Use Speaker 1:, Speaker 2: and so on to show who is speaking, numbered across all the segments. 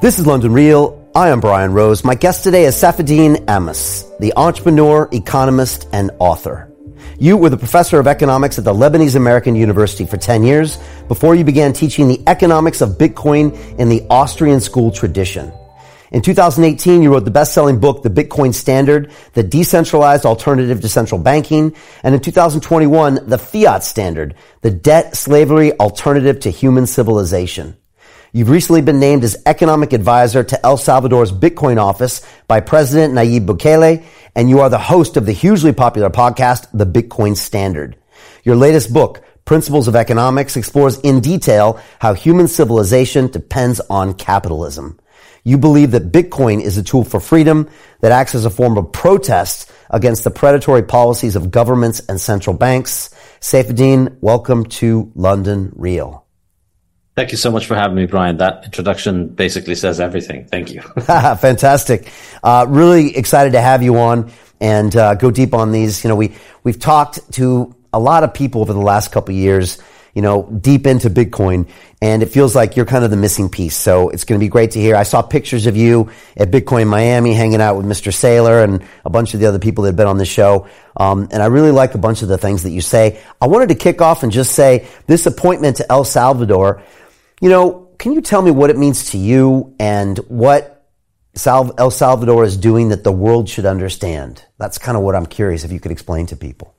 Speaker 1: This is London Real. I am Brian Rose. My guest today is Saifedean Ammous, the entrepreneur, economist, and author. You were the professor of economics at the Lebanese American University for 10 years before you began teaching the economics of Bitcoin in the Austrian school tradition. In 2018, you wrote the best-selling book, The Bitcoin Standard, the decentralized alternative to central banking. And in 2021, The Fiat Standard, the debt slavery alternative to human civilization. You've recently been named as economic advisor to El Salvador's Bitcoin office by President Nayib Bukele, and you are the host of the hugely popular podcast, The Bitcoin Standard. Your latest book, Principles of Economics, explores in detail how human civilization depends on capitalism. You believe that Bitcoin is a tool for freedom that acts as a form of protest against the predatory policies of governments and central banks. Saifedean, welcome to London Real.
Speaker 2: Thank you so much for having me, Brian. That introduction basically says everything. Thank you.
Speaker 1: Fantastic. Uh, really excited to have you on and uh, go deep on these. You know, we we've talked to a lot of people over the last couple years. You know, deep into Bitcoin, and it feels like you're kind of the missing piece. So it's going to be great to hear. I saw pictures of you at Bitcoin Miami, hanging out with Mr. Saylor and a bunch of the other people that have been on the show. Um, and I really like a bunch of the things that you say. I wanted to kick off and just say this appointment to El Salvador you know, can you tell me what it means to you and what El Salvador is doing that the world should understand? That's kind of what I'm curious if you could explain to people.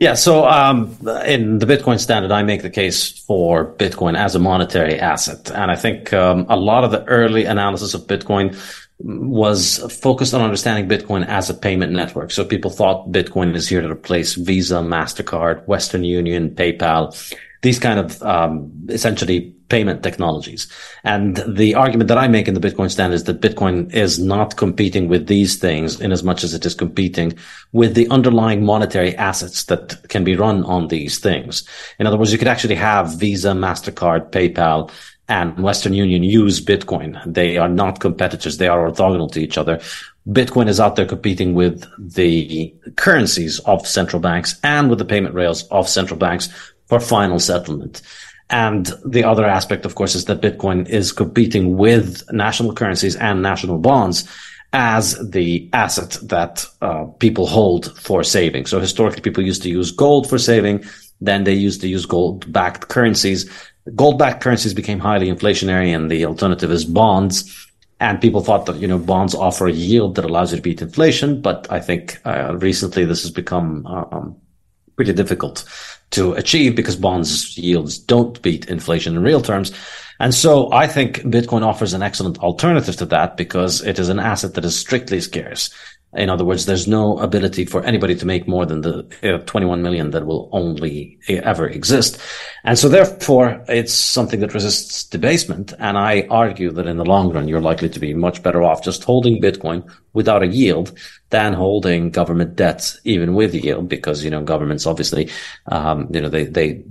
Speaker 2: Yeah, so um, in the Bitcoin standard, I make the case for Bitcoin as a monetary asset. And I think um, a lot of the early analysis of Bitcoin was focused on understanding Bitcoin as a payment network. So people thought Bitcoin is here to replace Visa, MasterCard, Western Union, PayPal, these kind of um, essentially payment technologies. And the argument that I make in the Bitcoin stand is that Bitcoin is not competing with these things in as much as it is competing with the underlying monetary assets that can be run on these things. In other words, you could actually have Visa, MasterCard, PayPal, and Western Union use Bitcoin. They are not competitors. They are orthogonal to each other. Bitcoin is out there competing with the currencies of central banks and with the payment rails of central banks for final settlement. And the other aspect, of course, is that Bitcoin is competing with national currencies and national bonds as the asset that uh, people hold for saving. So historically, people used to use gold for saving. Then they used to use gold backed currencies. Gold backed currencies became highly inflationary and the alternative is bonds. And people thought that, you know, bonds offer a yield that allows you to beat inflation. But I think uh, recently this has become uh, um, pretty difficult to achieve because bonds yields don't beat inflation in real terms. And so I think Bitcoin offers an excellent alternative to that because it is an asset that is strictly scarce. In other words, there's no ability for anybody to make more than the uh, 21 million that will only uh, ever exist. And so therefore it's something that resists debasement. And I argue that in the long run, you're likely to be much better off just holding Bitcoin without a yield than holding government debts, even with yield, because, you know, governments obviously, um, you know, they, they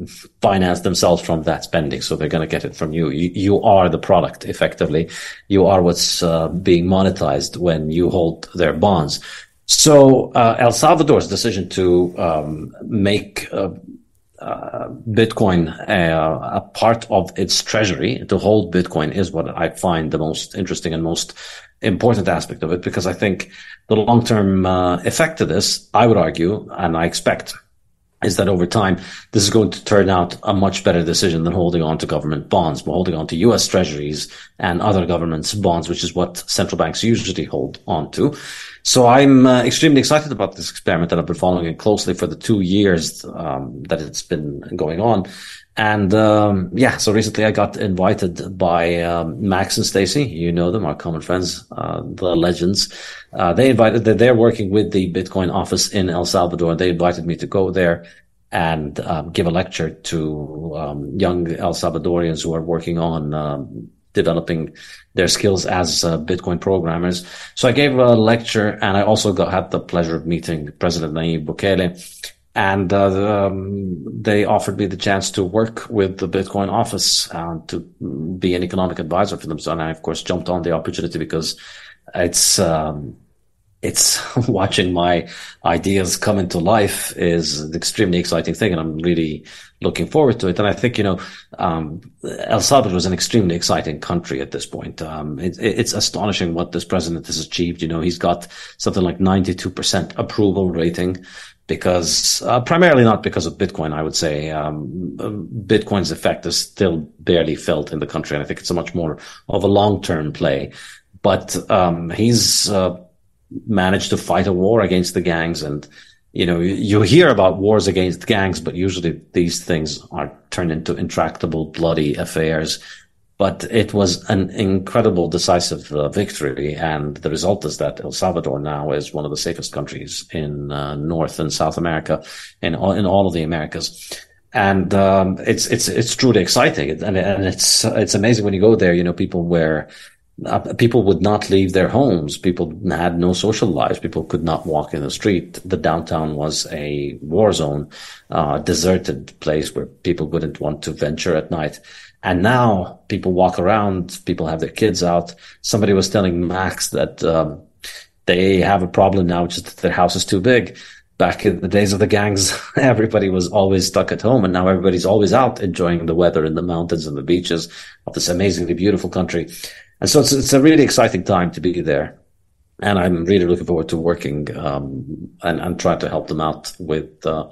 Speaker 2: finance themselves from that spending. So they're going to get it from you. you. You are the product effectively. You are what's uh, being monetized when you hold their bonds. So, uh, El Salvador's decision to, um, make, uh, uh, Bitcoin uh, a part of its treasury to hold Bitcoin is what I find the most interesting and most important aspect of it because I think the long term uh, effect of this, I would argue, and I expect, is that over time, this is going to turn out a much better decision than holding on to government bonds, but holding on to US treasuries and other governments' bonds, which is what central banks usually hold on to. So I'm uh, extremely excited about this experiment that I've been following it closely for the two years um, that it's been going on. And um, yeah, so recently I got invited by um, Max and Stacy. You know them, our common friends, uh, the legends. Uh, they invited. That they're working with the Bitcoin office in El Salvador. They invited me to go there and um, give a lecture to um, young El Salvadorians who are working on um, developing their skills as uh, Bitcoin programmers. So I gave a lecture, and I also got had the pleasure of meeting President Nayib Bukele and uh, um, they offered me the chance to work with the Bitcoin office uh, to be an economic advisor for them. So, and I of course jumped on the opportunity because it's um, it's watching my ideas come into life is an extremely exciting thing, and I'm really looking forward to it. And I think you know, um, El Salvador is an extremely exciting country at this point. Um, it, it's astonishing what this president has achieved. You know, he's got something like 92% approval rating because uh, primarily not because of Bitcoin, I would say. Um, Bitcoin's effect is still barely felt in the country, and I think it's a much more of a long-term play. But um, he's uh, managed to fight a war against the gangs, and you know you hear about wars against gangs, but usually these things are turned into intractable, bloody affairs but it was an incredible decisive uh, victory. And the result is that El Salvador now is one of the safest countries in uh, North and South America, in all, in all of the Americas. And, um, it's, it's, it's truly exciting. And, and it's, it's amazing when you go there, you know, people where, uh, people would not leave their homes. People had no social lives. People could not walk in the street. The downtown was a war zone, uh, deserted place where people wouldn't want to venture at night. And now people walk around, people have their kids out. Somebody was telling Max that um, they have a problem now, which is that their house is too big. Back in the days of the gangs, everybody was always stuck at home, and now everybody's always out enjoying the weather in the mountains and the beaches of this amazingly beautiful country. And so it's, it's a really exciting time to be there. And I'm really looking forward to working um, and, and trying to help them out with uh,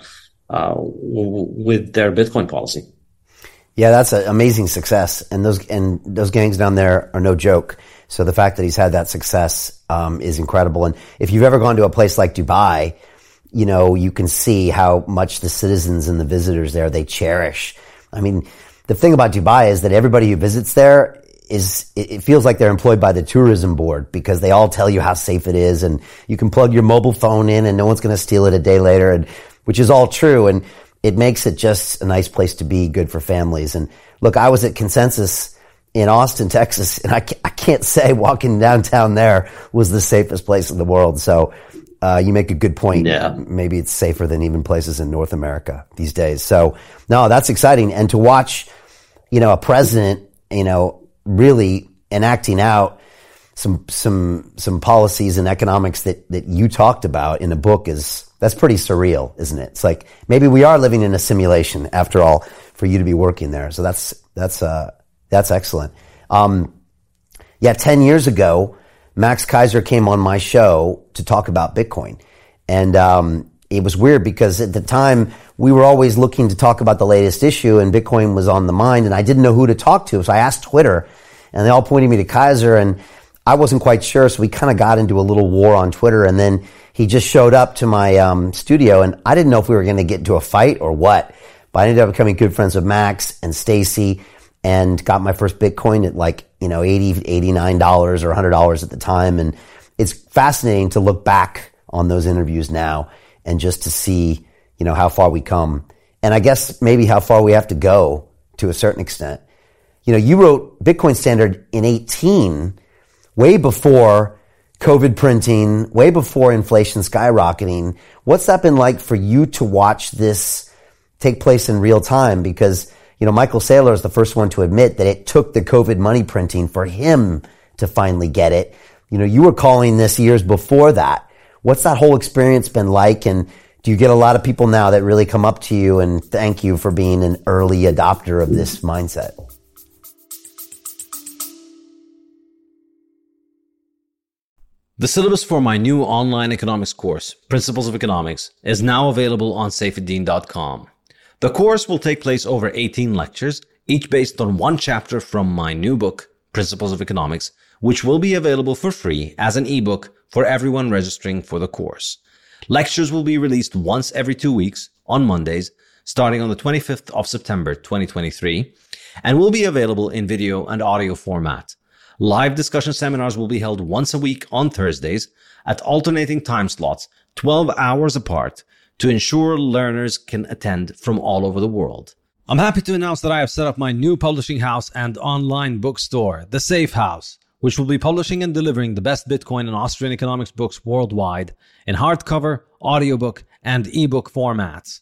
Speaker 2: uh, with their Bitcoin policy.
Speaker 1: Yeah, that's an amazing success, and those and those gangs down there are no joke. So the fact that he's had that success um, is incredible. And if you've ever gone to a place like Dubai, you know you can see how much the citizens and the visitors there they cherish. I mean, the thing about Dubai is that everybody who visits there is it feels like they're employed by the tourism board because they all tell you how safe it is and you can plug your mobile phone in and no one's going to steal it a day later and which is all true and it makes it just a nice place to be good for families and look i was at consensus in austin texas and i can't, I can't say walking downtown there was the safest place in the world so uh, you make a good point.
Speaker 2: Yeah.
Speaker 1: Maybe it's safer than even places in North America these days. So no, that's exciting. And to watch, you know, a president, you know, really enacting out some some some policies and economics that that you talked about in a book is that's pretty surreal, isn't it? It's like maybe we are living in a simulation after all for you to be working there. So that's that's uh that's excellent. Um, yeah, ten years ago, Max Keiser came on my show to talk about Bitcoin, and um, it was weird because at the time we were always looking to talk about the latest issue, and Bitcoin was on the mind, and I didn't know who to talk to, so I asked Twitter and they all pointed me to Keiser and I wasn't quite sure. So we kind of got into a little war on Twitter and then he just showed up to my um, studio and I didn't know if we were going to get into a fight or what, but I ended up becoming good friends with Max and Stacy and got my first Bitcoin at like, you know, 80, $89 or $100 at the time. And it's fascinating to look back on those interviews now and just to see, you know, how far we come. And I guess maybe how far we have to go to a certain extent you know, you wrote Bitcoin Standard in 18, way before COVID printing, way before inflation skyrocketing. What's that been like for you to watch this take place in real time? Because, you know, Michael Saylor is the first one to admit that it took the COVID money printing for him to finally get it. You know, you were calling this years before that. What's that whole experience been like? And do you get a lot of people now that really come up to you and thank you for being an early adopter of this mindset?
Speaker 3: The syllabus for my new online economics course, Principles of Economics, is now available on saifedean.com. The course will take place over 18 lectures, each based on one chapter from my new book, Principles of Economics, which will be available for free as an ebook for everyone registering for the course. Lectures will be released once every two weeks on Mondays, starting on the 25th of September 2023, and will be available in video and audio format. Live discussion seminars will be held once a week on Thursdays at alternating time slots, 12 hours apart, to ensure learners can attend from all over the world. I'm happy to announce that I have set up my new publishing house and online bookstore, The Safe House, which will be publishing and delivering the best Bitcoin and Austrian economics books worldwide in hardcover, audiobook, and ebook formats.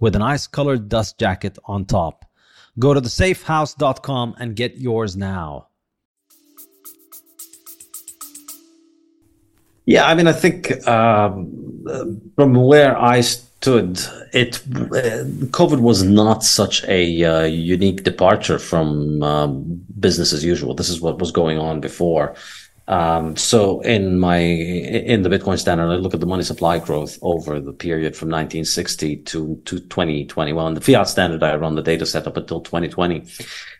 Speaker 3: with an ice colored dust jacket on top. Go to thesafehouse.com and get yours now.
Speaker 2: Yeah, I mean, I think um, from where I stood, it uh, COVID was not such a uh, unique departure from um, business as usual. This is what was going on before. Um, so in my in the Bitcoin standard, I look at the money supply growth over the period from 1960 to to 2021. The fiat standard, I run the data set up until 2020,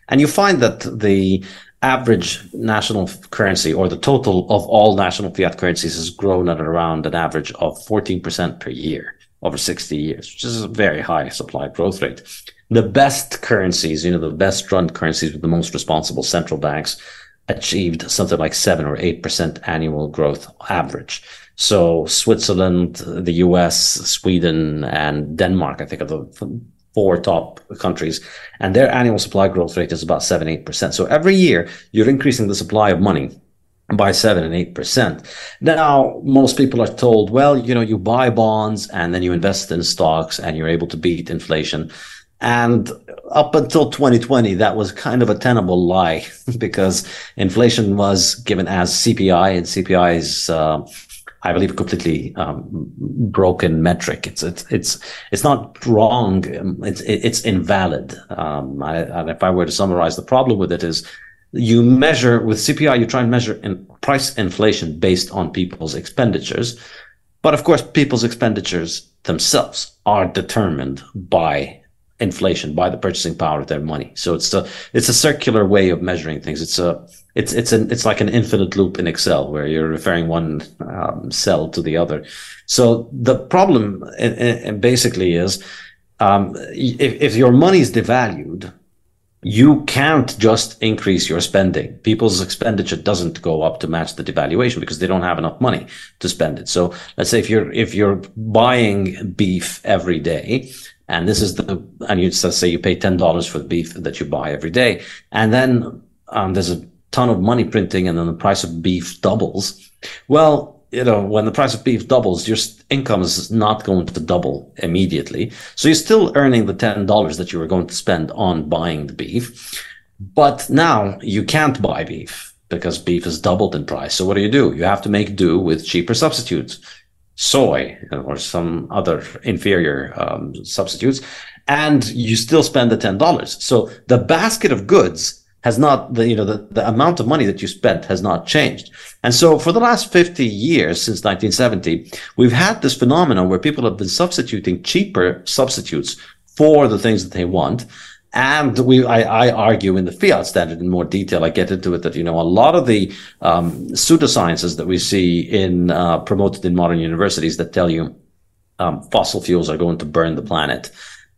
Speaker 2: and you find that the average national currency or the total of all national fiat currencies has grown at around an average of 14% per year over 60 years, which is a very high supply growth rate. The best currencies, you know, the best run currencies with the most responsible central banks achieved something like seven or eight percent annual growth average. So Switzerland, the US, Sweden, and Denmark, I think are the four top countries, and their annual supply growth rate is about seven, eight percent. So every year you're increasing the supply of money by seven and eight percent. Now, most people are told, well, you know, you buy bonds and then you invest in stocks and you're able to beat inflation. And up until 2020, that was kind of a tenable lie because inflation was given as CPI and CPI is, uh, I believe, a completely um, broken metric. It's it's it's it's not wrong. It's it's invalid. Um, I, and if I were to summarize the problem with it is you measure with CPI, you try and measure in price inflation based on people's expenditures. But of course, people's expenditures themselves are determined by inflation, by the purchasing power of their money. So it's a, it's a circular way of measuring things. It's a, it's, it's an, it's like an infinite loop in Excel where you're referring one um, cell to the other. So the problem basically is, um, if, if your money is devalued, you can't just increase your spending. People's expenditure doesn't go up to match the devaluation because they don't have enough money to spend it. So let's say if you're, if you're buying beef every day, and this is the, and you say you pay $10 for the beef that you buy every day. And then, um, there's a ton of money printing and then the price of beef doubles. Well, you know, when the price of beef doubles, your income is not going to double immediately. So you're still earning the $10 that you were going to spend on buying the beef. But now you can't buy beef because beef has doubled in price. So what do you do? You have to make do with cheaper substitutes, soy or some other inferior um, substitutes. And you still spend the $10. So the basket of goods has not the you know the, the amount of money that you spent has not changed and so for the last 50 years since 1970 we've had this phenomenon where people have been substituting cheaper substitutes for the things that they want and we, I, I, argue in the fiat standard in more detail. I get into it that you know a lot of the um, pseudosciences that we see in uh, promoted in modern universities that tell you um, fossil fuels are going to burn the planet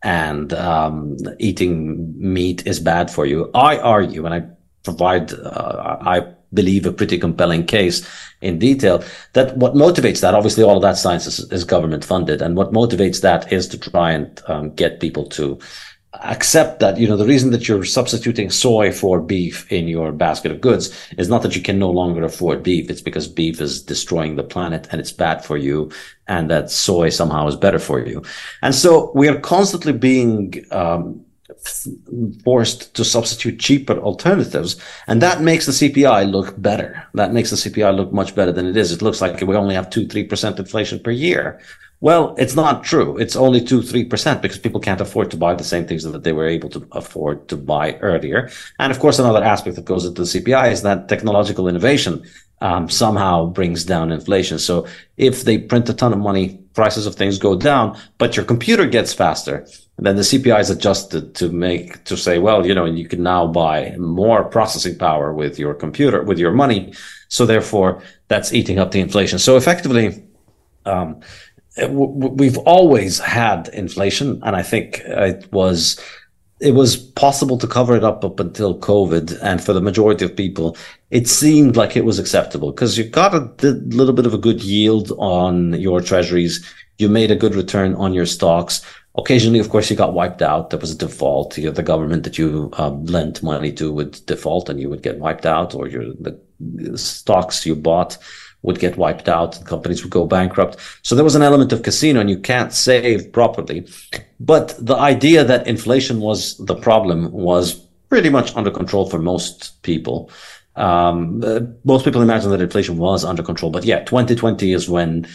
Speaker 2: and um, eating meat is bad for you. I argue, and I provide, uh, I believe, a pretty compelling case in detail that what motivates that, obviously, all of that science is, is government funded, and what motivates that is to try and um, get people to accept that you know the reason that you're substituting soy for beef in your basket of goods is not that you can no longer afford beef. It's because beef is destroying the planet and it's bad for you and that soy somehow is better for you. And so we are constantly being um, forced to substitute cheaper alternatives and that makes the cpi look better. That makes the cpi look much better than it is. It looks like we only have 2 3% inflation per year well, it's not true. It's only two, three percent because people can't afford to buy the same things that they were able to afford to buy earlier. And of course, another aspect that goes into the CPI is that technological innovation um, somehow brings down inflation. So if they print a ton of money, prices of things go down, but your computer gets faster. Then the CPI is adjusted to make to say, well, you know, you can now buy more processing power with your computer with your money. So therefore, that's eating up the inflation. So effectively. Um, we've always had inflation, and I think it was it was possible to cover it up up until COVID, and for the majority of people, it seemed like it was acceptable because you got a little bit of a good yield on your treasuries, you made a good return on your stocks. Occasionally, of course, you got wiped out. There was a default. You know, the government that you um, lent money to would default, and you would get wiped out, or your the stocks you bought would get wiped out and companies would go bankrupt. So there was an element of casino and you can't save properly. But the idea that inflation was the problem was pretty much under control for most people. Um, uh, most people imagine that inflation was under control, but yeah, 2020 is when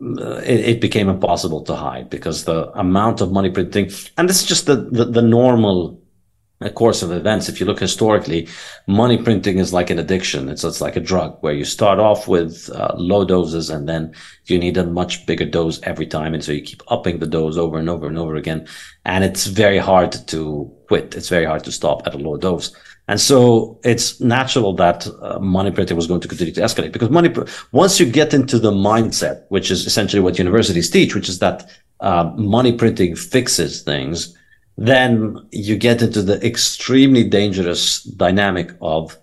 Speaker 2: uh, it, it, became impossible to hide because the amount of money printing, and this is just the, the, the normal a course of events. If you look historically, money printing is like an addiction. It's, it's like a drug where you start off with uh, low doses and then you need a much bigger dose every time. And so you keep upping the dose over and over and over again. And it's very hard to quit. It's very hard to stop at a low dose. And so it's natural that uh, money printing was going to continue to escalate because money, once you get into the mindset, which is essentially what universities teach, which is that uh, money printing fixes things, then you get into the extremely dangerous dynamic of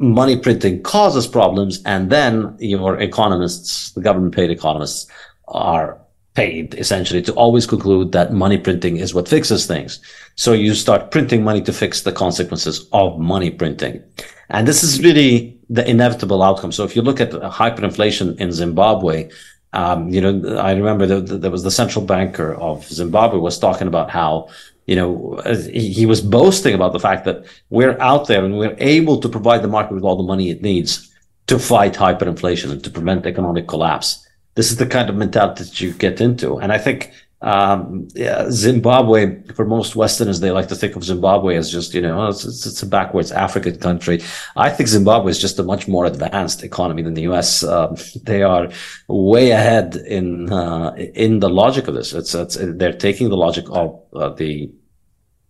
Speaker 2: money printing causes problems and then your economists, the government paid economists are paid essentially to always conclude that money printing is what fixes things. So you start printing money to fix the consequences of money printing. And this is really the inevitable outcome. So if you look at hyperinflation in Zimbabwe, um, you know, I remember that there was the central banker of Zimbabwe was talking about how, you know, he was boasting about the fact that we're out there and we're able to provide the market with all the money it needs to fight hyperinflation and to prevent economic collapse. This is the kind of mentality that you get into. And I think Um, yeah, Zimbabwe, for most Westerners, they like to think of Zimbabwe as just, you know, it's, it's, it's, a backwards African country. I think Zimbabwe is just a much more advanced economy than the US. Uh, they are way ahead in, uh, in the logic of this. It's, it's, they're taking the logic of uh, the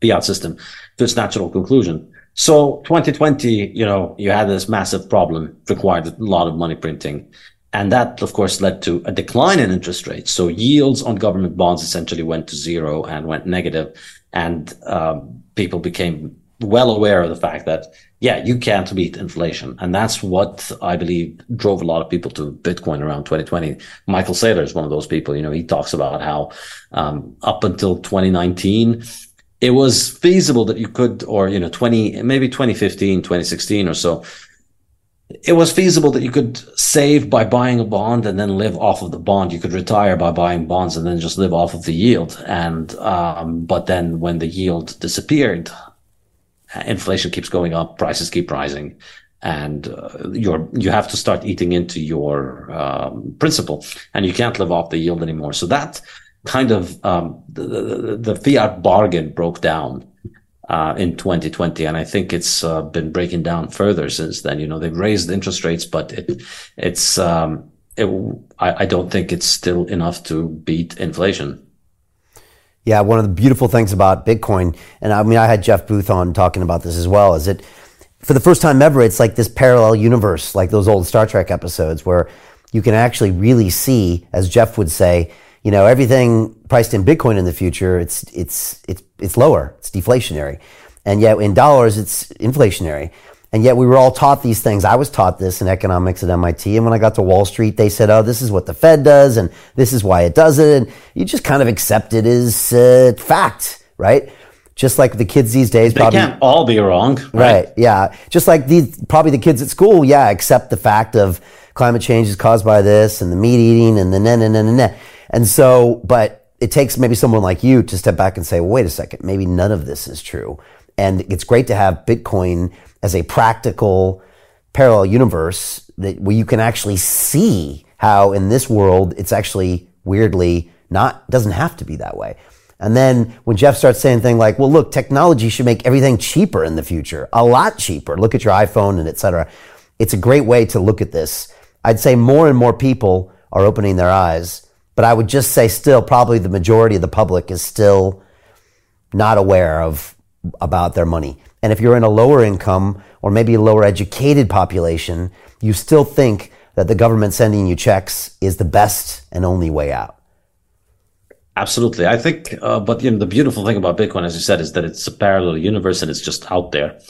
Speaker 2: fiat system to its natural conclusion. So 2020, you know, you had this massive problem, required a lot of money printing. And that, of course, led to a decline in interest rates. So yields on government bonds essentially went to zero and went negative. And um, people became well aware of the fact that, yeah, you can't beat inflation. And that's what I believe drove a lot of people to Bitcoin around 2020. Michael Saylor is one of those people. You know, he talks about how um, up until 2019, it was feasible that you could, or, you know, 20, maybe 2015, 2016 or so, it was feasible that you could save by buying a bond and then live off of the bond. You could retire by buying bonds and then just live off of the yield. And, um, but then when the yield disappeared, inflation keeps going up, prices keep rising, and uh, you're, you have to start eating into your, um, principal and you can't live off the yield anymore. So that kind of, um, the, the, the fiat bargain broke down uh, in 2020, and I think it's uh, been breaking down further since then. You know, they've raised interest rates, but it, it's um, it, I, I don't think it's still enough to beat inflation.
Speaker 1: Yeah, one of the beautiful things about Bitcoin, and I mean, I had Jeff Booth on talking about this as well, is that for the first time ever, it's like this parallel universe, like those old Star Trek episodes where you can actually really see, as Jeff would say, you know, everything priced in Bitcoin in the future, it's, it's, it's, it's lower. It's deflationary. And yet in dollars, it's inflationary. And yet we were all taught these things. I was taught this in economics at MIT. And when I got to Wall Street, they said, oh, this is what the Fed does and this is why it does it. And you just kind of accept it as uh, fact, right? Just like the kids these days,
Speaker 2: they
Speaker 1: probably
Speaker 2: can't all be wrong,
Speaker 1: right? right? Yeah, just like these, probably the kids at school, yeah, accept the fact of climate change is caused by this and the meat eating and the na na na na na. And so, but it takes maybe someone like you to step back and say, well, wait a second, maybe none of this is true. And it's great to have Bitcoin as a practical parallel universe that where you can actually see how in this world it's actually weirdly not doesn't have to be that way. And then when Jeff starts saying things like, well, look, technology should make everything cheaper in the future, a lot cheaper. Look at your iPhone and et cetera. It's a great way to look at this. I'd say more and more people are opening their eyes but I would just say still probably the majority of the public is still not aware of about their money. And if you're in a lower income or maybe a lower educated population, you still think that the government sending you checks is the best and only way out.
Speaker 2: Absolutely. I think, uh, but you know, the beautiful thing about Bitcoin, as you said, is that it's a parallel universe and it's just out there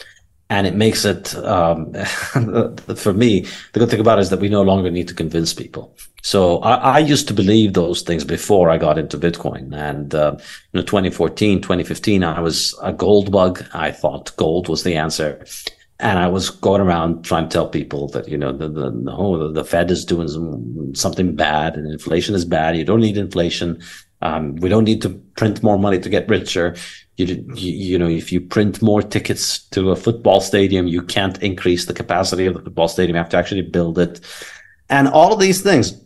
Speaker 2: and it makes it um, for me the good thing about it is that we no longer need to convince people so I, I, used to believe those things before i got into bitcoin and uh, you know 2014 2015 i was a gold bug i thought gold was the answer and I was going around trying to tell people that you know the the oh, the Fed is doing some, something bad and inflation is bad. You don't need inflation. Um, we don't need to print more money to get richer. You, you, you know, if you print more tickets to a football stadium, you can't increase the capacity of the football stadium. You have to actually build it. And all of these things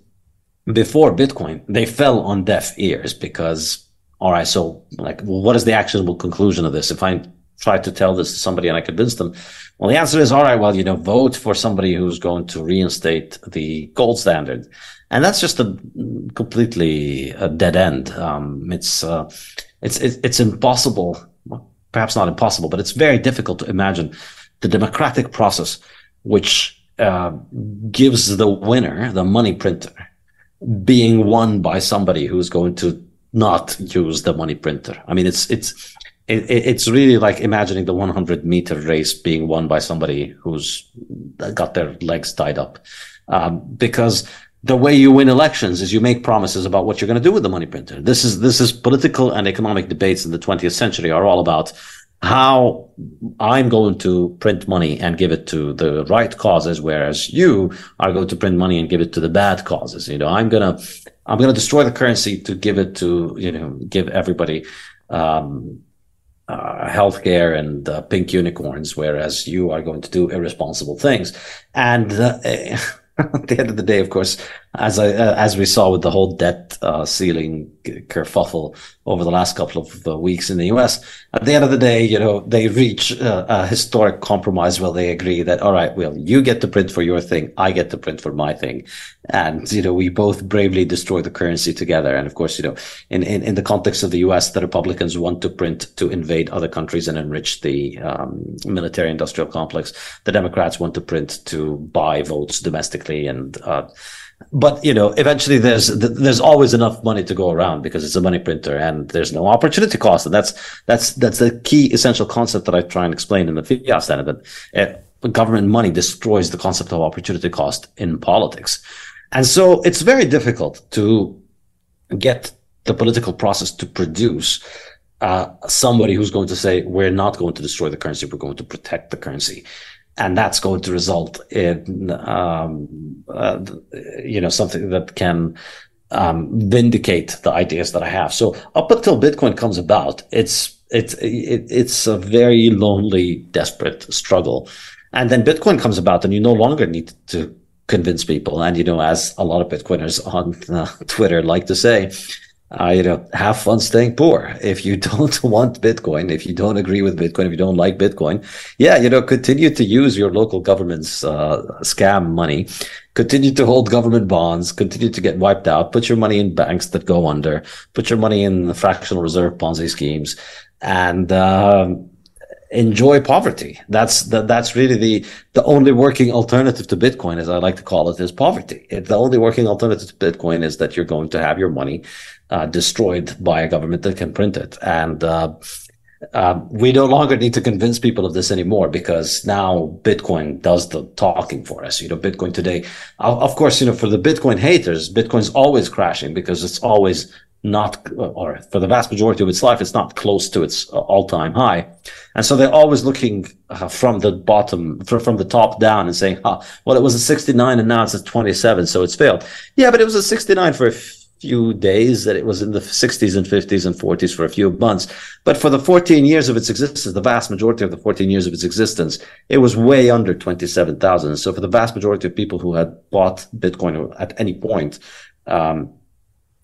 Speaker 2: before Bitcoin, they fell on deaf ears because, all right, so like, what is the actionable conclusion of this? If I try to tell this to somebody and I convince them, well, the answer is, all right, well, you know, vote for somebody who's going to reinstate the gold standard and that's just a completely a dead end. Um, it's, uh, it's it's impossible, perhaps not impossible, but it's very difficult to imagine the democratic process which uh, gives the winner, the money printer, being won by somebody who's going to not use the money printer. I mean, it's it's it, it's really like imagining the 100 meter race being won by somebody who's got their legs tied up, um, because the way you win elections is you make promises about what you're going to do with the money printer. This is this is political and economic debates in the 20th century are all about how I'm going to print money and give it to the right causes, whereas you are going to print money and give it to the bad causes. You know, I'm gonna I'm gonna destroy the currency to give it to you know give everybody um, uh, healthcare and uh, pink unicorns, whereas you are going to do irresponsible things. And uh, at the end of the day, of course, as I, uh, as we saw with the whole debt uh, ceiling kerfuffle over the last couple of uh, weeks in the U.S. At the end of the day, you know, they reach uh, a historic compromise where they agree that all right, well, you get to print for your thing, I get to print for my thing, and you know, we both bravely destroy the currency together. And of course, you know, in in, in the context of the U.S., the Republicans want to print to invade other countries and enrich the um, military-industrial complex. The Democrats want to print to buy votes domestically and uh, but you know eventually there's there's always enough money to go around because it's a money printer and there's no opportunity cost. And that's that's that's the key essential concept that i try and explain in the fiat standard that uh, government money destroys the concept of opportunity cost in politics. And so it's very difficult to get the political process to produce uh, somebody who's going to say we're not going to destroy the currency we're going to protect the currency and that's going to result in um, uh, you know something that can um, vindicate the ideas that I have. So up until Bitcoin comes about, it's it's it, it's a very lonely, desperate struggle, and then Bitcoin comes about, and you no longer need to convince people. And you know, as a lot of Bitcoiners on uh, Twitter like to say, uh, you know, have fun staying poor. If you don't want Bitcoin, if you don't agree with Bitcoin, if you don't like Bitcoin, yeah, you know, continue to use your local government's uh, scam money, continue to hold government bonds, continue to get wiped out, put your money in banks that go under, put your money in the fractional reserve Ponzi schemes, and um, enjoy poverty. That's the, that's really the the only working alternative to Bitcoin, as I like to call it, is poverty. It, the only working alternative to Bitcoin is that you're going to have your money uh, destroyed by a government that can print it. And uh, uh, we no longer need to convince people of this anymore because now Bitcoin does the talking for us. You know, Bitcoin today, of course, you know, for the Bitcoin haters, Bitcoin's always crashing because it's always not, or for the vast majority of its life, it's not close to its uh, all-time high. And so they're always looking uh, from the bottom, from the top down and saying, ah, well, it was a 69 and now it's a 27, so it's failed. Yeah, but it was a 69 for a few days, that it was in the 60s and 50s and 40s for a few months. But for the 14 years of its existence, the vast majority of the 14 years of its existence, it was way under 27,000. So for the vast majority of people who had bought Bitcoin at any point, um,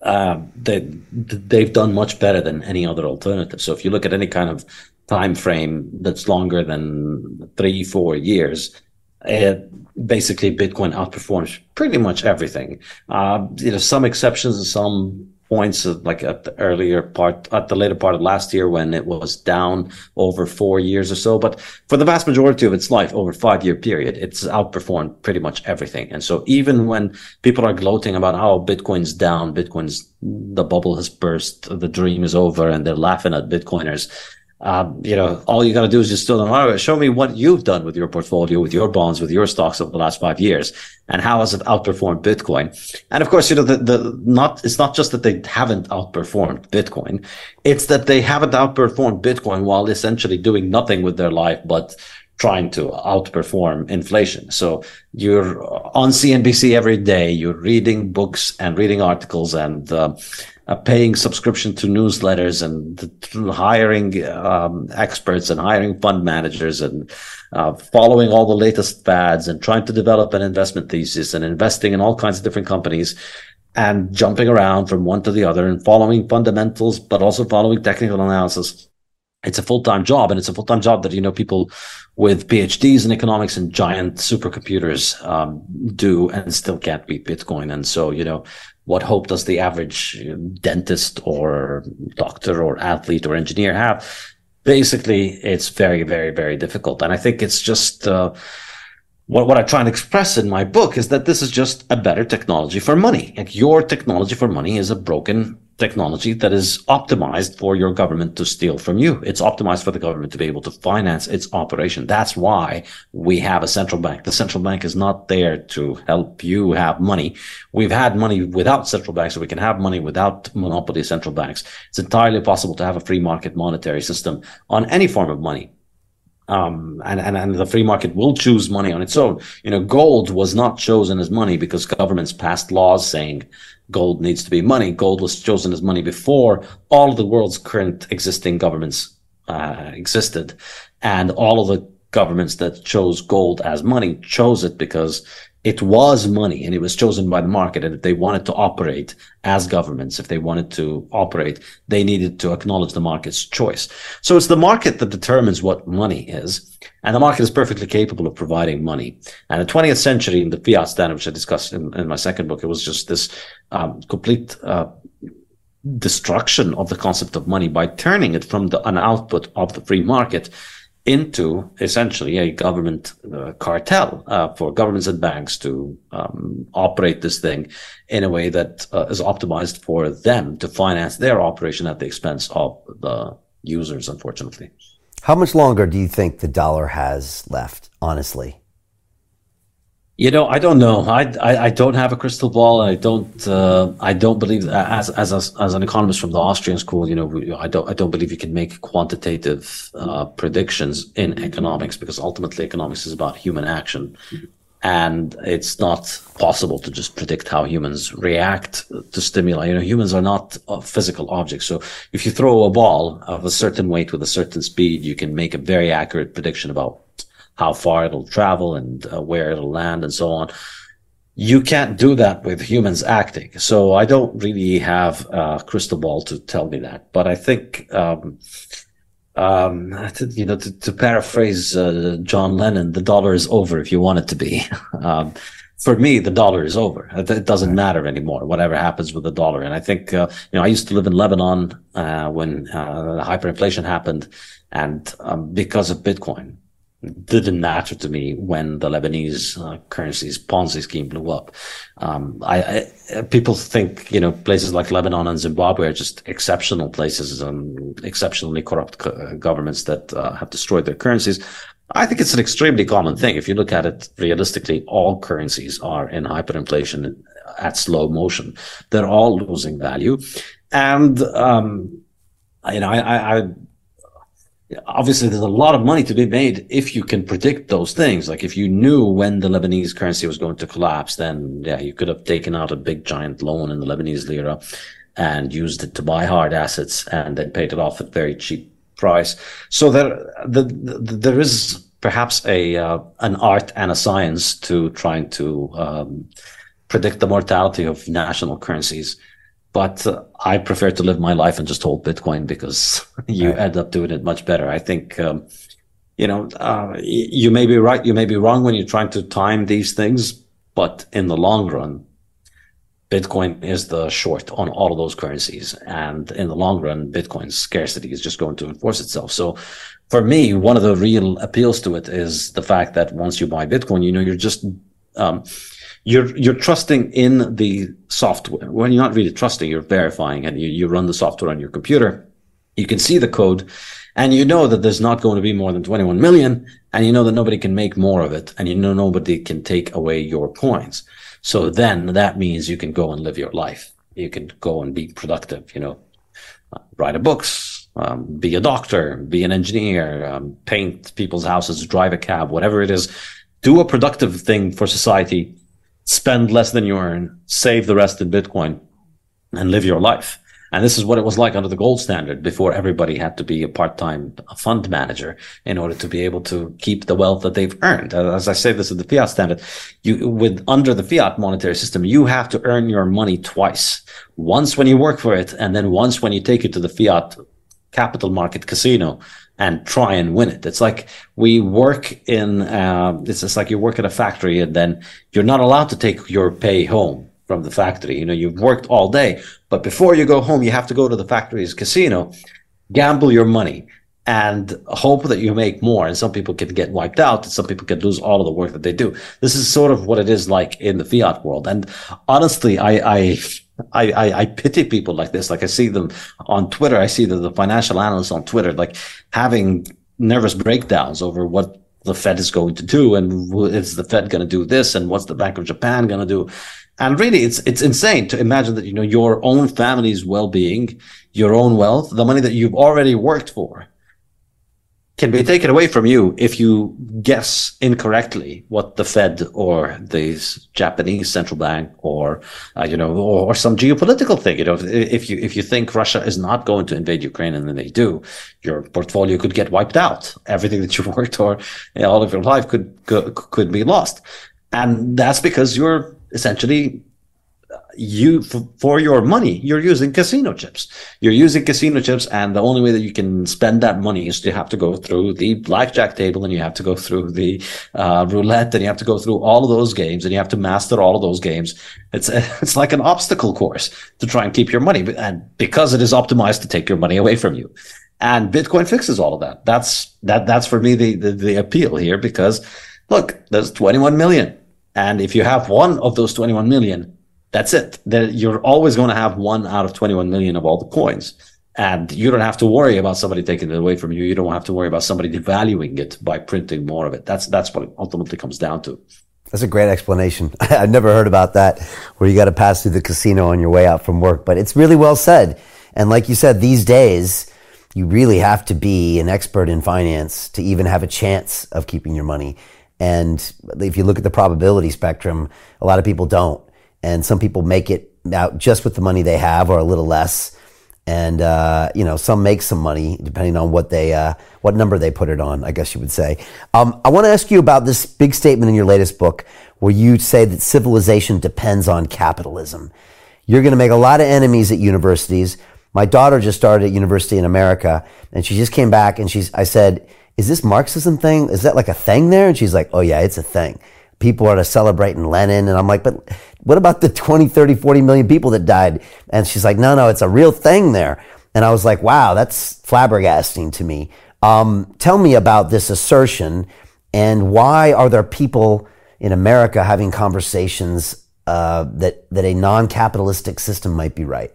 Speaker 2: uh, they, they've done much better than any other alternative. So if you look at any kind of time frame that's longer than three, four years, it, basically Bitcoin outperforms pretty much everything. Uh, you know, some exceptions and some points like at the earlier part, at the later part of last year when it was down over four years or so. But for the vast majority of its life, over five year period, it's outperformed pretty much everything. And so even when people are gloating about how Bitcoin's down, Bitcoin's, the bubble has burst, the dream is over, and they're laughing at Bitcoiners um, you know, all you got to do is just still know, show me what you've done with your portfolio, with your bonds, with your stocks over the last five years, and how has it outperformed Bitcoin? And of course, you know, the, the not it's not just that they haven't outperformed Bitcoin, it's that they haven't outperformed Bitcoin while essentially doing nothing with their life but trying to outperform inflation. So you're on CNBC every day, you're reading books and reading articles and uh, uh, paying subscription to newsletters and hiring um, experts and hiring fund managers and uh, following all the latest fads and trying to develop an investment thesis and investing in all kinds of different companies and jumping around from one to the other and following fundamentals, but also following technical analysis. It's a full-time job and it's a full-time job that, you know, people with PhDs in economics and giant supercomputers um, do and still can't beat Bitcoin. And so, you know, what hope does the average dentist or doctor or athlete or engineer have? Basically, it's very, very, very difficult. And I think it's just, uh, what, what I try and express in my book is that this is just a better technology for money. Like your technology for money is a broken technology that is optimized for your government to steal from you. It's optimized for the government to be able to finance its operation. That's why we have a central bank. The central bank is not there to help you have money. We've had money without central banks, so we can have money without monopoly central banks. It's entirely possible to have a free market monetary system on any form of money. Um, and, and, and the free market will choose money on its own. You know, gold was not chosen as money because governments passed laws saying gold needs to be money. Gold was chosen as money before all of the world's current existing governments uh, existed. And all of the governments that chose gold as money chose it because it was money and it was chosen by the market. And if they wanted to operate as governments, if they wanted to operate, they needed to acknowledge the market's choice. So it's the market that determines what money is. And the market is perfectly capable of providing money. And the 20th century in the fiat standard, which I discussed in, in my second book, it was just this um, complete uh, destruction of the concept of money by turning it from the, an output of the free market into essentially a government uh, cartel uh, for governments and banks to um, operate this thing in a way that uh, is optimized for them to finance their operation at the expense of the users, unfortunately.
Speaker 1: How much longer do you think the dollar has left, honestly?
Speaker 2: You know, I don't know. I, I, I don't have a crystal ball. I don't uh, I don't believe as as as an economist from the Austrian school. You know, I don't I don't believe you can make quantitative uh, predictions in economics because ultimately economics is about human action, and it's not possible to just predict how humans react to stimuli. You know, humans are not physical objects. So if you throw a ball of a certain weight with a certain speed, you can make a very accurate prediction about how far it'll travel and uh, where it'll land and so on. You can't do that with humans acting. So I don't really have a crystal ball to tell me that, but I think, um, um, you know, to, to paraphrase uh, John Lennon, the dollar is over if you want it to be. um, for me, the dollar is over. It doesn't matter anymore, whatever happens with the dollar. And I think, uh, you know, I used to live in Lebanon, uh, when, uh, hyperinflation happened and, um, because of Bitcoin didn't matter to me when the Lebanese uh, currency's Ponzi scheme blew up. Um, I, I, people think you know places like Lebanon and Zimbabwe are just exceptional places and exceptionally corrupt co- governments that uh, have destroyed their currencies. I think it's an extremely common thing. If you look at it realistically, all currencies are in hyperinflation at slow motion. They're all losing value, and um, you know I, I obviously there's a lot of money to be made if you can predict those things. Like if you knew when the Lebanese currency was going to collapse, then yeah, you could have taken out a big giant loan in the Lebanese lira and used it to buy hard assets and then paid it off at very cheap price. So there, the, the, there is perhaps a uh, an art and a science to trying to um, predict the mortality of national currencies but uh, I prefer to live my life and just hold Bitcoin because you right. end up doing it much better. I think, um, you know, uh, you may be right, you may be wrong when you're trying to time these things, but in the long run, Bitcoin is the short on all of those currencies. And in the long run, Bitcoin's scarcity is just going to enforce itself. So for me, one of the real appeals to it is the fact that once you buy Bitcoin, you know, you're just, um, you're you're trusting in the software. Well, you're not really trusting, you're verifying, and you, you run the software on your computer. You can see the code, and you know that there's not going to be more than 21 million, and you know that nobody can make more of it, and you know nobody can take away your coins. So then that means you can go and live your life. You can go and be productive. You know, write a books, um, be a doctor, be an engineer, um, paint people's houses, drive a cab, whatever it is. Do a productive thing for society spend less than you earn, save the rest in Bitcoin, and live your life. And this is what it was like under the gold standard before everybody had to be a part-time fund manager in order to be able to keep the wealth that they've earned. Uh, as I say this is the fiat standard, you, with under the fiat monetary system, you have to earn your money twice. Once when you work for it, and then once when you take it to the fiat capital market casino and try and win it. It's like we work in, uh, it's just like you work at a factory and then you're not allowed to take your pay home from the factory. You know, you've worked all day, but before you go home, you have to go to the factory's casino, gamble your money and hope that you make more. And some people can get wiped out and some people can lose all of the work that they do. This is sort of what it is like in the fiat world. And honestly, I, I, I, I, I, pity people like this. Like I see them on Twitter. I see the, the financial analysts on Twitter, like having nervous breakdowns over what the Fed is going to do and is the Fed going to do this and what's the Bank of Japan going to do? And really, it's it's insane to imagine that you know your own family's well-being, your own wealth, the money that you've already worked for, can be taken away from you if you guess incorrectly what the Fed or the Japanese central bank or uh, you know or, or, some geopolitical thing. You know, if you if you think Russia is not going to invade Ukraine and then they do, your portfolio could get wiped out. Everything that you've worked for you know, all of your life could, could could be lost. And that's because you're essentially you for your money you're using casino chips. You're using casino chips and the only way that you can spend that money is to have to go through the blackjack table and you have to go through the uh, roulette and you have to go through all of those games and you have to master all of those games. It's it's like an obstacle course to try and keep your money and because it is optimized to take your money away from you. And bitcoin fixes all of that. That's that that's for me the the, the appeal here because look there's 21 million and if you have one of those 21 million that's it. That you're always going to have one out of 21 million of all the coins. And you don't have to worry about somebody taking it away from you. You don't have to worry about somebody devaluing it by printing more of it. That's that's what it ultimately comes down to.
Speaker 1: That's a great explanation. I've never heard about that, where you got to pass through the casino on your way out from work. But it's really well said. And like you said, these days, you really have to be an expert in finance to even have a chance of keeping your money. And if you look at the probability spectrum, a lot of people don't and some people make it out just with the money they have or a little less. And uh, you know some make some money depending on what they uh, what number they put it on i guess you would say. Um, i want to ask you about this big statement in your latest book where you say that civilization depends on capitalism. You're going to make a lot of enemies at universities. My daughter just started at university in america and she just came back and she's i said is this marxism thing? Is that like a thing there? And she's like oh yeah it's a thing people are celebrating lenin and i'm like but what about the 20, 30, 40 million people that died? And she's like, no, no, it's a real thing there. And I was like, wow, that's flabbergasting to me. Um, tell me about this assertion and why are there people in America having conversations uh, that, that a non capitalistic system might be right?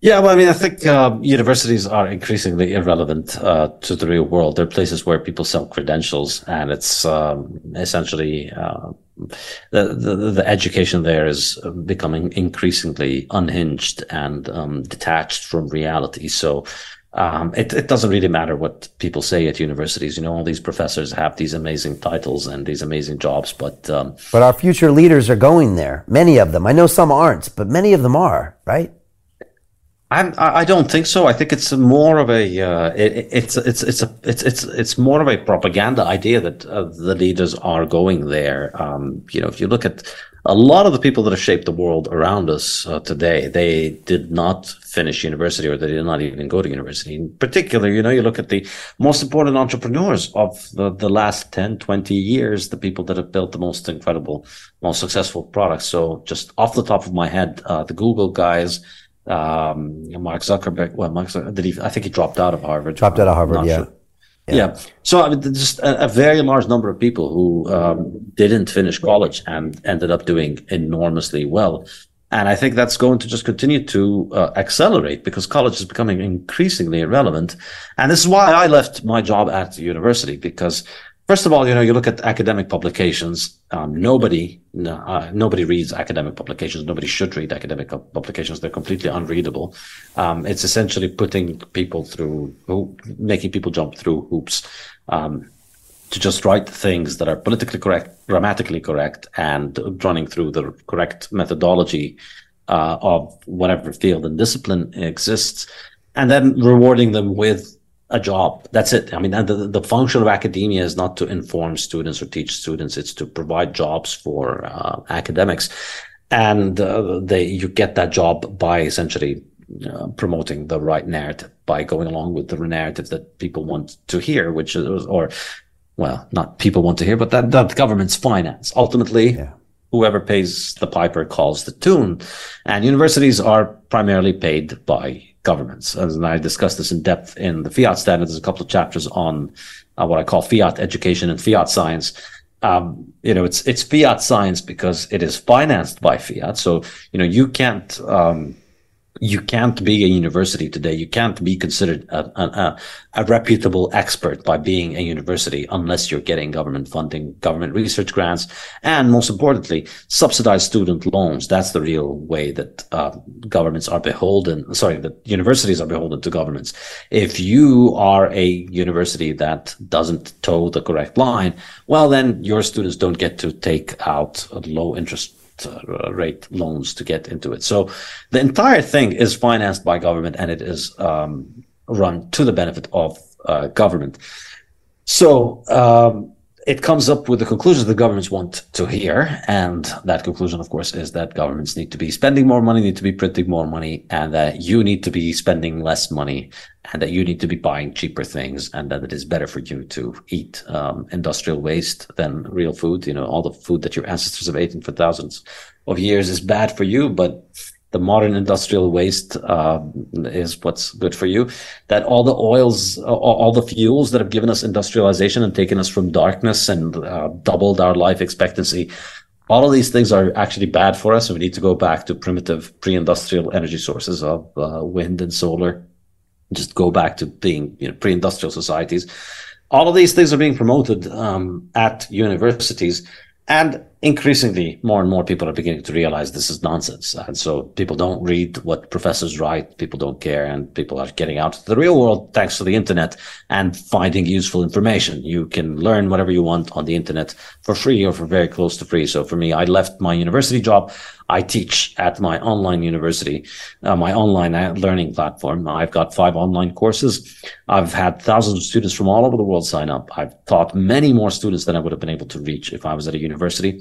Speaker 2: Yeah, well, I mean, I think uh, universities are increasingly irrelevant uh, to the real world. They're places where people sell credentials, and it's um, essentially uh, the, the, the education there is becoming increasingly unhinged and um, detached from reality. So. Um, it, it doesn't really matter what people say at universities. You know, all these professors have these amazing titles and these amazing jobs, but um,
Speaker 1: but our future leaders are going there. Many of them. I know some aren't, but many of them are. Right?
Speaker 2: I'm, I don't think so. I think it's more of a uh, it, it's it's it's a it's it's it's more of a propaganda idea that uh, the leaders are going there. Um, you know, if you look at a lot of the people that have shaped the world around us uh, today, they did not finish university or they did not even go to university. In particular, you know, you look at the most important entrepreneurs of the, the last 10, 20 years, the people that have built the most incredible, most successful products. So just off the top of my head, uh, the Google guys, um, Mark Zuckerberg. Well, Mark Zuckerberg, did he? I think he dropped out of Harvard.
Speaker 1: Dropped out of Harvard. Yeah. Sure.
Speaker 2: yeah. yeah. So I mean, just a, a, very large number of people who um, didn't finish college and ended up doing enormously well. And I think that's going to just continue to uh, accelerate because college is becoming increasingly irrelevant. And this is why I left my job at the university because First of all, you know, you look at academic publications. Um, nobody, uh, nobody reads academic publications. Nobody should read academic publications. They're completely unreadable. Um, it's essentially putting people through, making people jump through hoops, um, to just write things that are politically correct, grammatically correct, and running through the correct methodology uh, of whatever field and discipline exists, and then rewarding them with a job. That's it. I mean, the, the function of academia is not to inform students or teach students. It's to provide jobs for uh, academics. And uh, they, you get that job by essentially uh, promoting the right narrative, by going along with the narrative that people want to hear, which is, or, well, not people want to hear, but that, that government's finance. Ultimately, yeah. whoever pays the piper calls the tune. And universities are primarily paid by governments. And I discussed this in depth in the fiat standard. There's a couple of chapters on uh, what I call fiat education and fiat science. Um, you know, it's, it's fiat science because it is financed by fiat. So, you know, you can't, um, you can't be a university today. You can't be considered a, a, a, reputable expert by being a university unless you're getting government funding, government research grants, and most importantly, subsidized student loans. That's the real way that uh, governments are beholden. Sorry, that universities are beholden to governments. If you are a university that doesn't toe the correct line, well, then your students don't get to take out low interest rate loans to get into it. So the entire thing is financed by government and it is um, run to the benefit of uh, government. So um, it comes up with the conclusions the governments want to hear. And that conclusion, of course, is that governments need to be spending more money, need to be printing more money, and that you need to be spending less money and that you need to be buying cheaper things and that it is better for you to eat um, industrial waste than real food. You know, all the food that your ancestors have eaten for thousands of years is bad for you, but the modern industrial waste uh, is what's good for you. That all the oils, all, the fuels that have given us industrialization and taken us from darkness and uh, doubled our life expectancy, all of these things are actually bad for us. And we need to go back to primitive pre-industrial energy sources of uh, wind and solar. Just go back to being you know, pre-industrial societies. All of these things are being promoted um, at universities and increasingly, more and more people are beginning to realize this is nonsense. And so people don't read what professors write. People don't care. And people are getting out to the real world thanks to the internet and finding useful information. You can learn whatever you want on the internet for free or for very close to free. So for me, I left my university job. I teach at my online university, uh, my online uh, learning platform. I've got five online courses. I've had thousands of students from all over the world sign up. I've taught many more students than I would have been able to reach if I was at a university.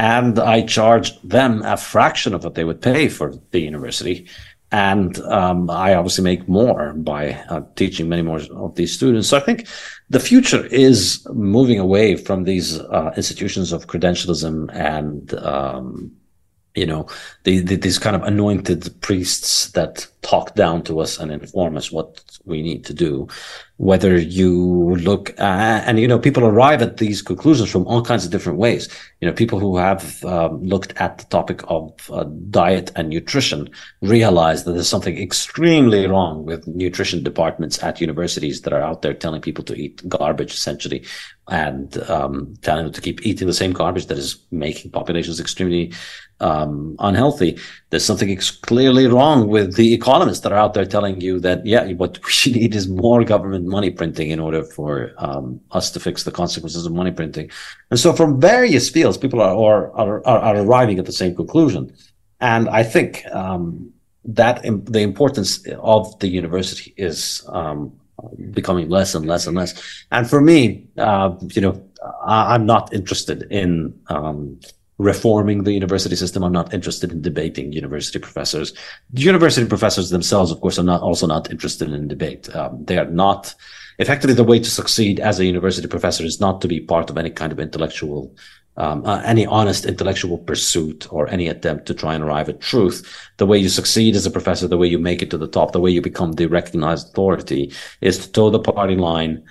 Speaker 2: And I charge them a fraction of what they would pay for the university. And um, I obviously make more by uh, teaching many more of these students. So I think the future is moving away from these uh, institutions of credentialism and um, you know, the, the, these kind of anointed priests that talk down to us and inform us what we need to do. Whether you look at, and you know, people arrive at these conclusions from all kinds of different ways. You know, people who have um, looked at the topic of uh, diet and nutrition realize that there's something extremely wrong with nutrition departments at universities that are out there telling people to eat garbage essentially and um, telling them to keep eating the same garbage that is making populations extremely um, unhealthy. There's something ex- clearly wrong with the economists that are out there telling you that, yeah, what we need is more government money printing in order for um, us to fix the consequences of money printing. And so from various fields, people are, are, are, are arriving at the same conclusion. And I think um, that Im- the importance of the university is um, becoming less and less and less. And for me, uh, you know, I, am not interested in um, reforming the university system. I'm not interested in debating university professors. University professors themselves, of course, are not also not interested in debate. Um, they are not effectively the way to succeed as a university professor is not to be part of any kind of intellectual um, uh, any honest intellectual pursuit or any attempt to try and arrive at truth. The way you succeed as a professor, the way you make it to the top, the way you become the recognized authority is to toe the party line,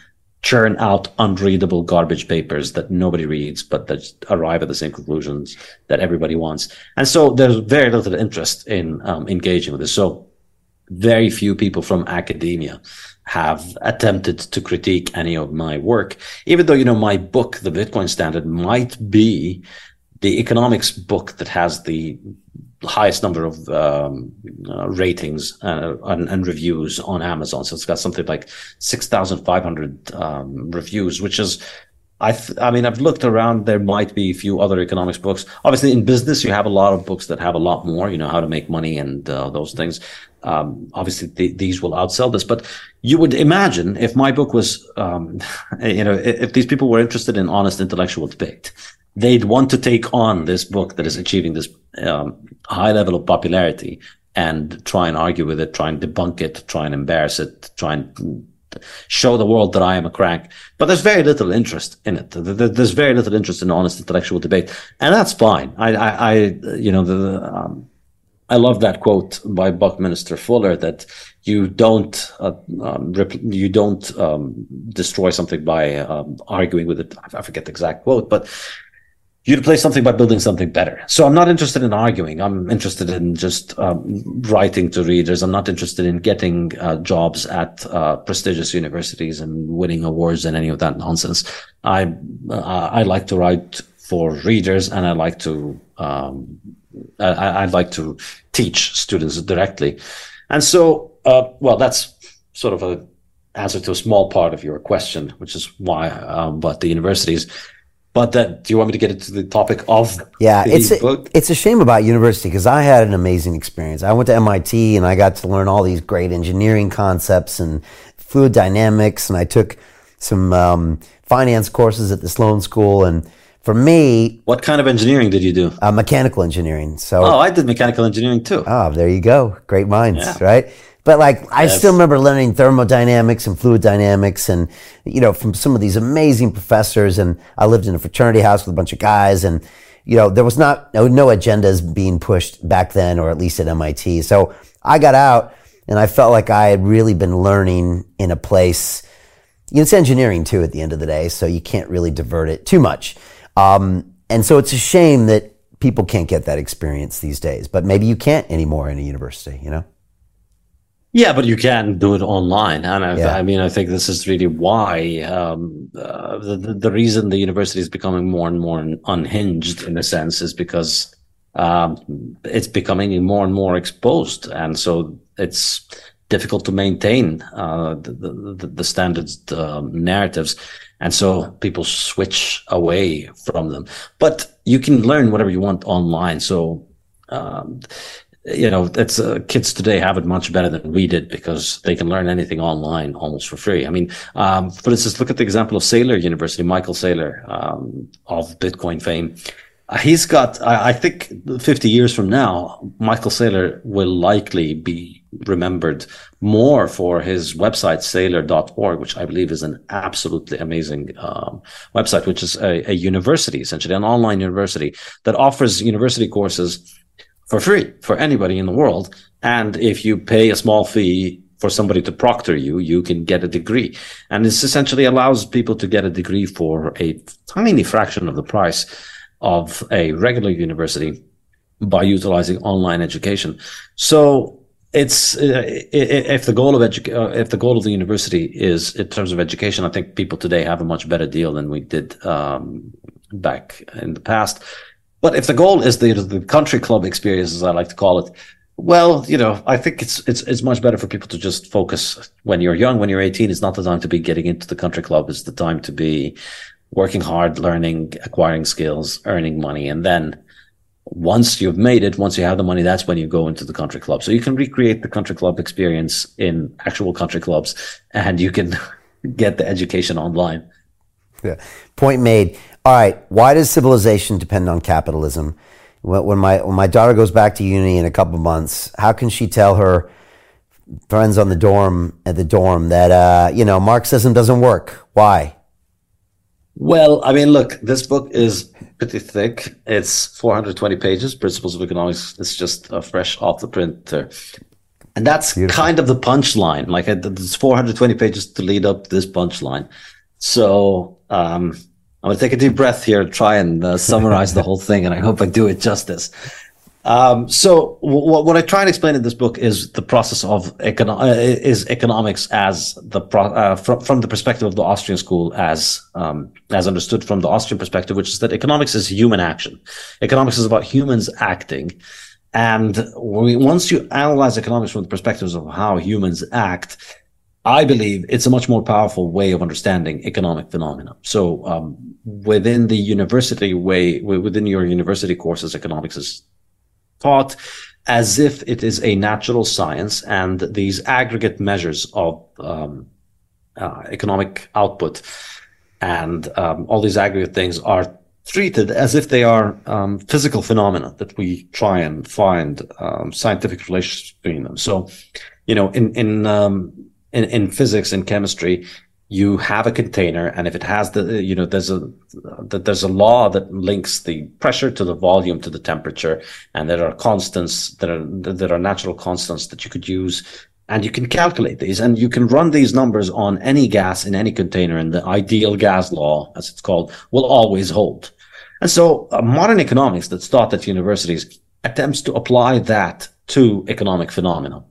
Speaker 2: churn out unreadable garbage papers that nobody reads, but that arrive at the same conclusions that everybody wants. And so there's very little interest in um, engaging with this. So very few people from academia have attempted to critique any of my work, even though, you know, my book, The Bitcoin Standard, might be the economics book that has the highest number of um, uh, ratings uh, and, and, reviews on Amazon. So it's got something like 6,500 um, reviews, which is, I, th- I mean, I've looked around. There might be a few other economics books. Obviously, in business, you have a lot of books that have a lot more, you know, how to make money and uh, those things. Um, obviously, th- these will outsell this, but you would imagine if my book was, um, you know, if, if these people were interested in honest intellectual debate, they'd want to take on this book that is achieving this um, high level of popularity and try and argue with it, try and debunk it, try and embarrass it, try and show the world that I am a crank. But there's very little interest in it. There's very little interest in honest intellectual debate, and that's fine. I, I, I you know, the, um, I love that quote by Buckminster Fuller that you don't uh, um, you don't um, destroy something by um, arguing with it. I forget the exact quote, but you replace something by building something better. So I'm not interested in arguing. I'm interested in just um, writing to readers. I'm not interested in getting uh, jobs at uh, prestigious universities and winning awards and any of that nonsense. I uh, I like to write for readers, and I like to um, I, would like to teach students directly. And so, uh, well, that's sort of a answer to a small part of your question, which is why um, but the universities but that, do you want me to get into the topic of
Speaker 1: yeah? it's a, it's a shame about university because I had an amazing experience. I went to MIT and I got to learn all these great engineering concepts and fluid dynamics, and I took some um, finance courses at the Sloan School, and for me,
Speaker 2: what kind of engineering did you do?
Speaker 1: Uh, mechanical engineering. So,
Speaker 2: oh, I did mechanical engineering too.
Speaker 1: Oh, there you go. Great minds, yeah. right? But like, yes. I still remember learning thermodynamics and fluid dynamics, and you know, from some of these amazing professors. And I lived in a fraternity house with a bunch of guys, and you know, there was not no, no agendas being pushed back then, or at least at MIT. So I got out, and I felt like I had really been learning in a place. It's engineering too, at the end of the day, so you can't really divert it too much. Um, and so it's a shame that people can't get that experience these days. But maybe you can't anymore in a university, you know.
Speaker 2: Yeah, but you can do it online, and I, yeah. I mean, I think this is really why um, uh, the the reason the university is becoming more and more unhinged in a sense is because um, it's becoming more and more exposed, and so it's difficult to maintain uh, the, the, the standard um, narratives, and so people switch away from them. But you can learn whatever you want online, so. Um, you know, it's uh, kids today have it much better than we did because they can learn anything online almost for free. I mean, um, for instance, look at the example of Saylor University, Michael Saylor um, of Bitcoin fame. Uh, he's got, I, I, think, 50 years from now, Michael Saylor will likely be remembered more for his website, saylor.org, which I believe is an absolutely amazing um, website, which is a, a university, essentially, an online university that offers university courses for free for anybody in the world. And if you pay a small fee for somebody to proctor you, you can get a degree. And this essentially allows people to get a degree for a tiny fraction of the price of a regular university by utilizing online education. So it's uh, if the goal of edu- uh, if the goal of the university is in terms of education, I think people today have a much better deal than we did um, back in the past. But if the goal is the the country club experience, as I like to call it, well, you know, I think it's it's it's much better for people to just focus when you're young. When you're 18, it's not the time to be getting into the country club. It's the time to be working hard, learning, acquiring skills, earning money, and then once you've made it, once you have the money, that's when you go into the country club. So you can recreate the country club experience in actual country clubs, and you can get the education online.
Speaker 1: Yeah. Point made. All right. Why does civilization depend on capitalism? When my when my daughter goes back to uni in a couple months, how can she tell her friends on the dorm at the dorm that uh, you know Marxism doesn't work? Why?
Speaker 2: Well, I mean, look, this book is pretty thick. It's 420 pages. Principles of Economics. It's just uh, fresh off the printer. And that's Beautiful. kind of the punchline. Like, it's 420 pages to lead up to this punchline. So, um, I'm going to take a deep breath here, try and uh, summarize the whole thing, and I hope I do it justice. Um, so w- what I try and explain in this book is the process of econo- uh, is economics as the pro- uh, from from the perspective of the Austrian school as um, as understood from the Austrian perspective, which is that economics is human action. Economics is about humans acting, and we, once you analyze economics from the perspectives of how humans act, I believe it's a much more powerful way of understanding economic phenomena. So um, within the university way, within your university courses, economics is taught as if it is a natural science, and these aggregate measures of um, uh, economic output and um, all these aggregate things are treated as if they are um, physical phenomena that we try and find um, scientific relations between them. So, you know, in in um, in, in physics and chemistry, you have a container and if it has the you know there's a there's a law that links the pressure to the volume to the temperature and there are constants that are that are natural constants that you could use and you can calculate these and you can run these numbers on any gas in any container and the ideal gas law as it's called will always hold. And so uh, modern economics that's taught at universities attempts to apply that to economic phenomena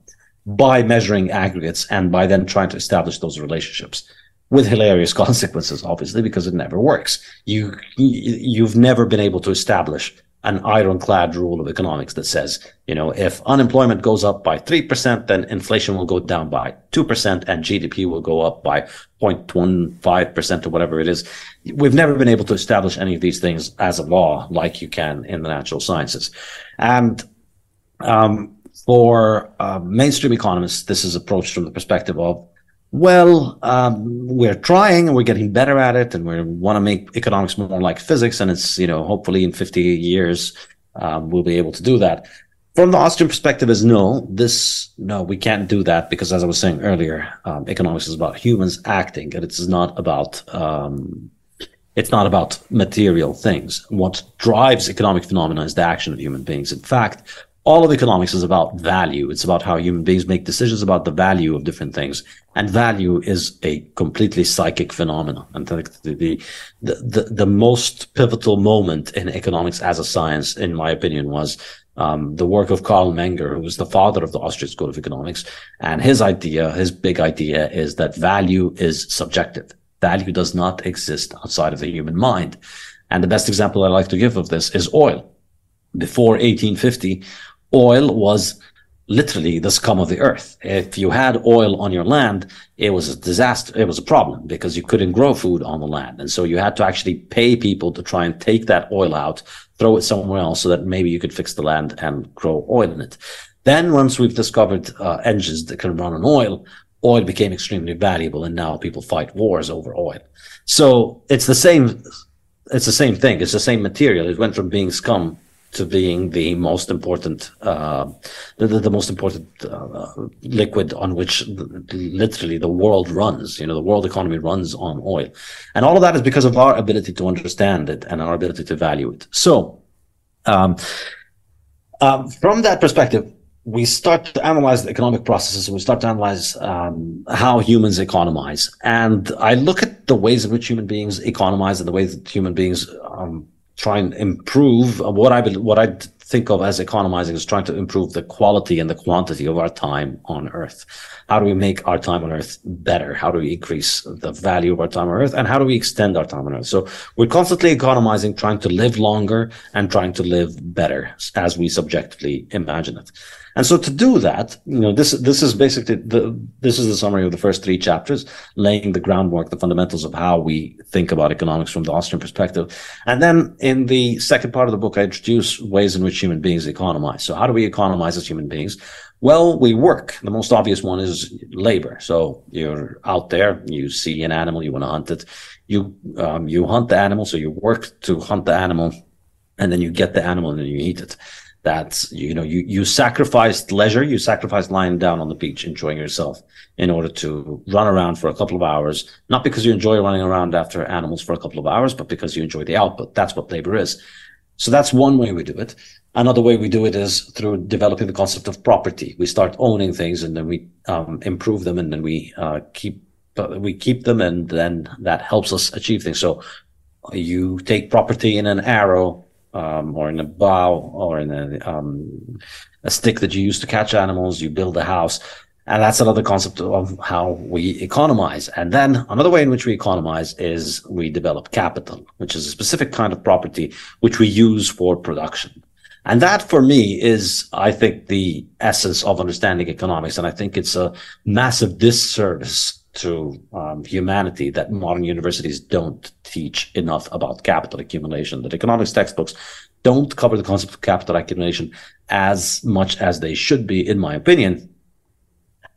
Speaker 2: by measuring aggregates and by then trying to establish those relationships with hilarious consequences, obviously, because it never works. You, you've never been able to establish an ironclad rule of economics that says, you know, if unemployment goes up by 3%, then inflation will go down by 2% and GDP will go up by 0.15% or whatever it is. We've never been able to establish any of these things as a law like you can in the natural sciences. And, um, for uh, mainstream economists, this is approached from the perspective of Well, um, we're trying and we're getting better at it, and we want to make economics more like physics. And it's, you know, hopefully in 50 years, um, we'll be able to do that. From the Austrian perspective, is no, this, no, we can't do that because, as I was saying earlier, um, economics is about humans acting, and it's not about, um, it's not about material things. What drives economic phenomena is the action of human beings. In fact, all of economics is about value. It's about how human beings make decisions about the value of different things. And value is a completely psychic phenomenon. And the, the, the, the, most pivotal moment in economics as a science, in my opinion, was um, the work of Carl Menger, who was the father of the Austrian School of Economics. And his idea, his big idea is that value is subjective. Value does not exist outside of the human mind. And the best example I like to give of this is oil. Before 1850, oil was literally the scum of the earth. If you had oil on your land, it was a disaster. It was a problem because you couldn't grow food on the land. And so you had to actually pay people to try and take that oil out, throw it somewhere else so that maybe you could fix the land and grow oil in it. Then once we've discovered uh, engines that can run on oil, oil became extremely valuable and now people fight wars over oil. So it's the same, it's the same thing. It's the same material. It went from being scum to being the most important, uh, the, the, most important uh, liquid on which literally the world runs. You know, the world economy runs on oil, and all of that is because of our ability to understand it and our ability to value it. So, um, um, from that perspective, we start to analyze the economic processes we start to analyze um, how humans economize. And I look at the ways in which human beings economize and the ways that human beings um, try and improve uh, what I what I think of as economizing is trying to improve the quality and the quantity of our time on Earth. How do we make our time on Earth better? How do we increase the value of our time on Earth? And how do we extend our time on Earth? So we're constantly economizing, trying to live longer and trying to live better as we subjectively imagine it. And so to do that, you know, this, this is basically the, this is the summary of the first three chapters, laying the groundwork, the fundamentals of how we think about economics from the Austrian perspective. And then in the second part of the book, I introduce ways in which human beings economize. So how do we economize as human beings? Well, we work. The most obvious one is labor. So you're out there, you see an animal, you want to hunt it. You, um, you hunt the animal. So you work to hunt the animal and then you get the animal and then you eat it that you know you you sacrificed leisure you sacrificed lying down on the beach enjoying yourself in order to run around for a couple of hours not because you enjoy running around after animals for a couple of hours but because you enjoy the output. That's what labor is. So that's one way we do it. Another way we do it is through developing the concept of property. We start owning things and then we um, improve them and then we uh, keep uh, we keep them and then that helps us achieve things. So you take property in an arrow um, or in a bow or in a, um, a stick that you use to catch animals. You build a house. And that's another concept of how we economize. And then another way in which we economize is we develop capital, which is a specific kind of property which we use for production. And that for me is, I think, the essence of understanding economics. And I think it's a massive disservice to um, humanity that modern universities don't teach enough about capital accumulation. That economics textbooks don't cover the concept of capital accumulation as much as they should be, in my opinion.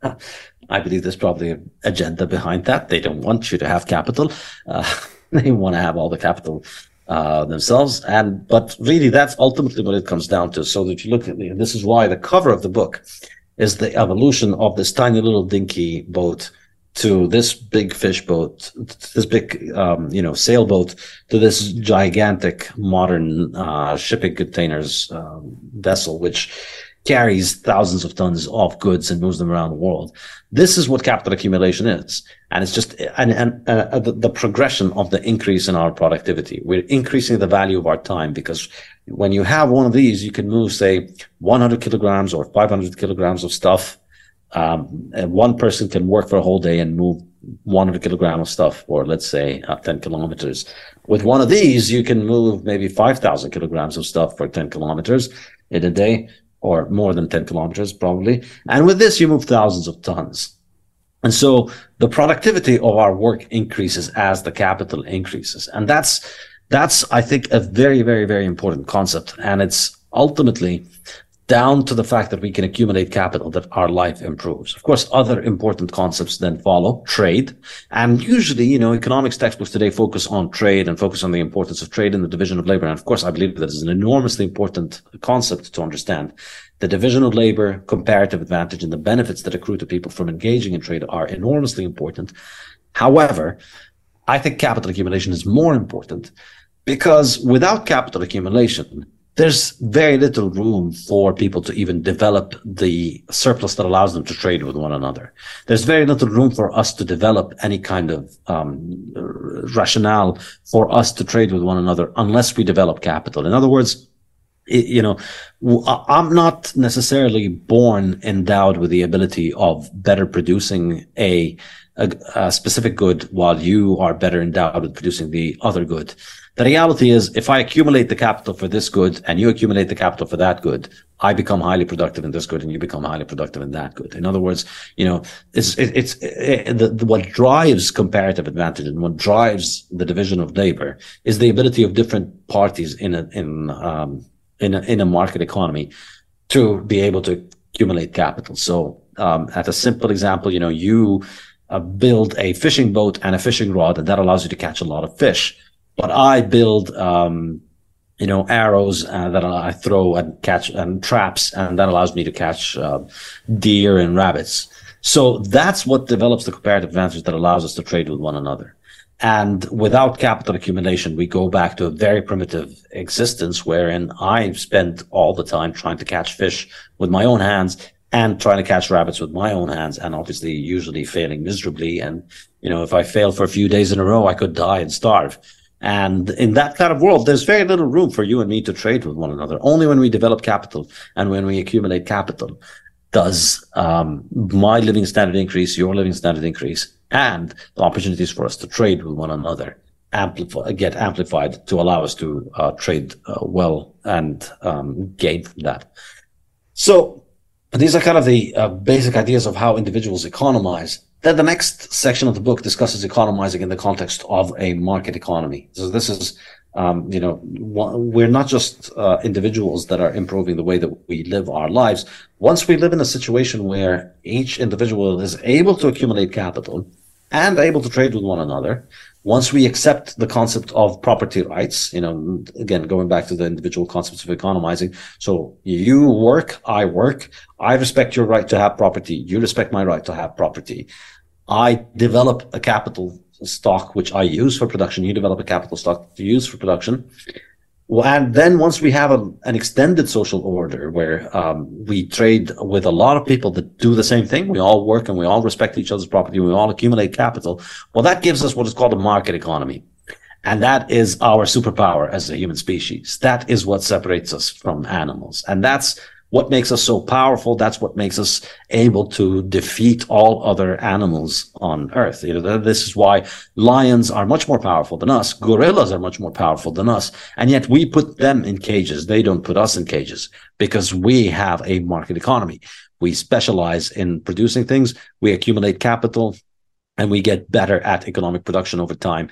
Speaker 2: I believe there's probably an agenda behind that. They don't want you to have capital. Uh, they want to have all the capital uh, themselves. And but really, that's ultimately what it comes down to. So if you look at this is why the cover of the book is the evolution of this tiny little dinky boat to this big fish boat, this big, um, you know, sailboat to this gigantic modern, uh, shipping containers, um, vessel, which carries thousands of tons of goods and moves them around the world. This is what capital accumulation is. And it's just, and, and uh, the, the progression of the increase in our productivity. We're increasing the value of our time because when you have one of these, you can move, say, 100 kilograms or 500 kilograms of stuff um, one person can work for a whole day and move 100 kilogram of stuff or let's say uh, 10 kilometers. With one of these you can move maybe 5000 kilograms of stuff for 10 kilometers in a day or more than 10 kilometers probably. And with this you move thousands of tons. And so the productivity of our work increases as the capital increases. And that's that's i think a very very very important concept. And it's ultimately down to the fact that we can accumulate capital, that our life improves. Of course, other important concepts then follow trade. And usually, you know, economics textbooks today focus on trade and focus on the importance of trade and the division of labor. And of course, I believe that is an enormously important concept to understand. The division of labor, comparative advantage, and the benefits that accrue to people from engaging in trade are enormously important. However, I think capital accumulation is more important because without capital accumulation, there's very little room for people to even develop the surplus that allows them to trade with one another. There's very little room for us to develop any kind of um, rationale for us to trade with one another unless we develop capital. In other words, you know, I'm not necessarily born endowed with the ability of better producing a, a, a specific good while you are better endowed with producing the other good. The reality is, if I accumulate the capital for this good and you accumulate the capital for that good, I become highly productive in this good and you become highly productive in that good. In other words, you know, it's, it, it's it, the, the, what drives comparative advantage and what drives the division of labor is the ability of different parties in a, in, um, in a, in a market economy to be able to accumulate capital. So, um, at a simple example, you know, you uh, build a fishing boat and a fishing rod and that allows you to catch a lot of fish but I build, um, you know, arrows uh, that I throw and catch and traps, and that allows me to catch uh, deer and rabbits. So that's what develops the comparative advantage that allows us to trade with one another. And without capital accumulation, we go back to a very primitive existence wherein I spend all the time trying to catch fish with my own hands and trying to catch rabbits with my own hands and obviously usually failing miserably. And, you know, if I fail for a few days in a row, I could die and starve. And in that kind of world, there's very little room for you and me to trade with one another. Only when we develop capital and when we accumulate capital does um, my living standard increase, your living standard increase, and the opportunities for us to trade with one another amplify, get amplified to allow us to uh, trade uh, well and um, gain from that. So these are kind of the uh, basic ideas of how individuals economize then the next section of the book discusses economizing in the context of a market economy. So this is, um, you know, we're not just uh, individuals that are improving the way that we live our lives. Once we live in a situation where each individual is able to accumulate capital and able to trade with one another, once we accept the concept of property rights, you know, again, going back to the individual concepts of economizing. So you work, I work, I respect your right to have property. You respect my right to have property. I develop a capital stock which I use for production. You develop a capital stock to use for production. And then once we have a, an extended social order where um, we trade with a lot of people that do the same thing, we all work and we all respect each other's property, we all accumulate capital. Well, that gives us what is called a market economy. And that is our superpower as a human species. That is what separates us from animals. And that's what makes us so powerful. That's what makes us able to defeat all other animals on earth. You know, this is why lions are much more powerful than us. Gorillas are much more powerful than us. And yet we put them in cages. They don't put us in cages because we have a market economy. We specialize in producing things. We accumulate capital and we get better at economic production over time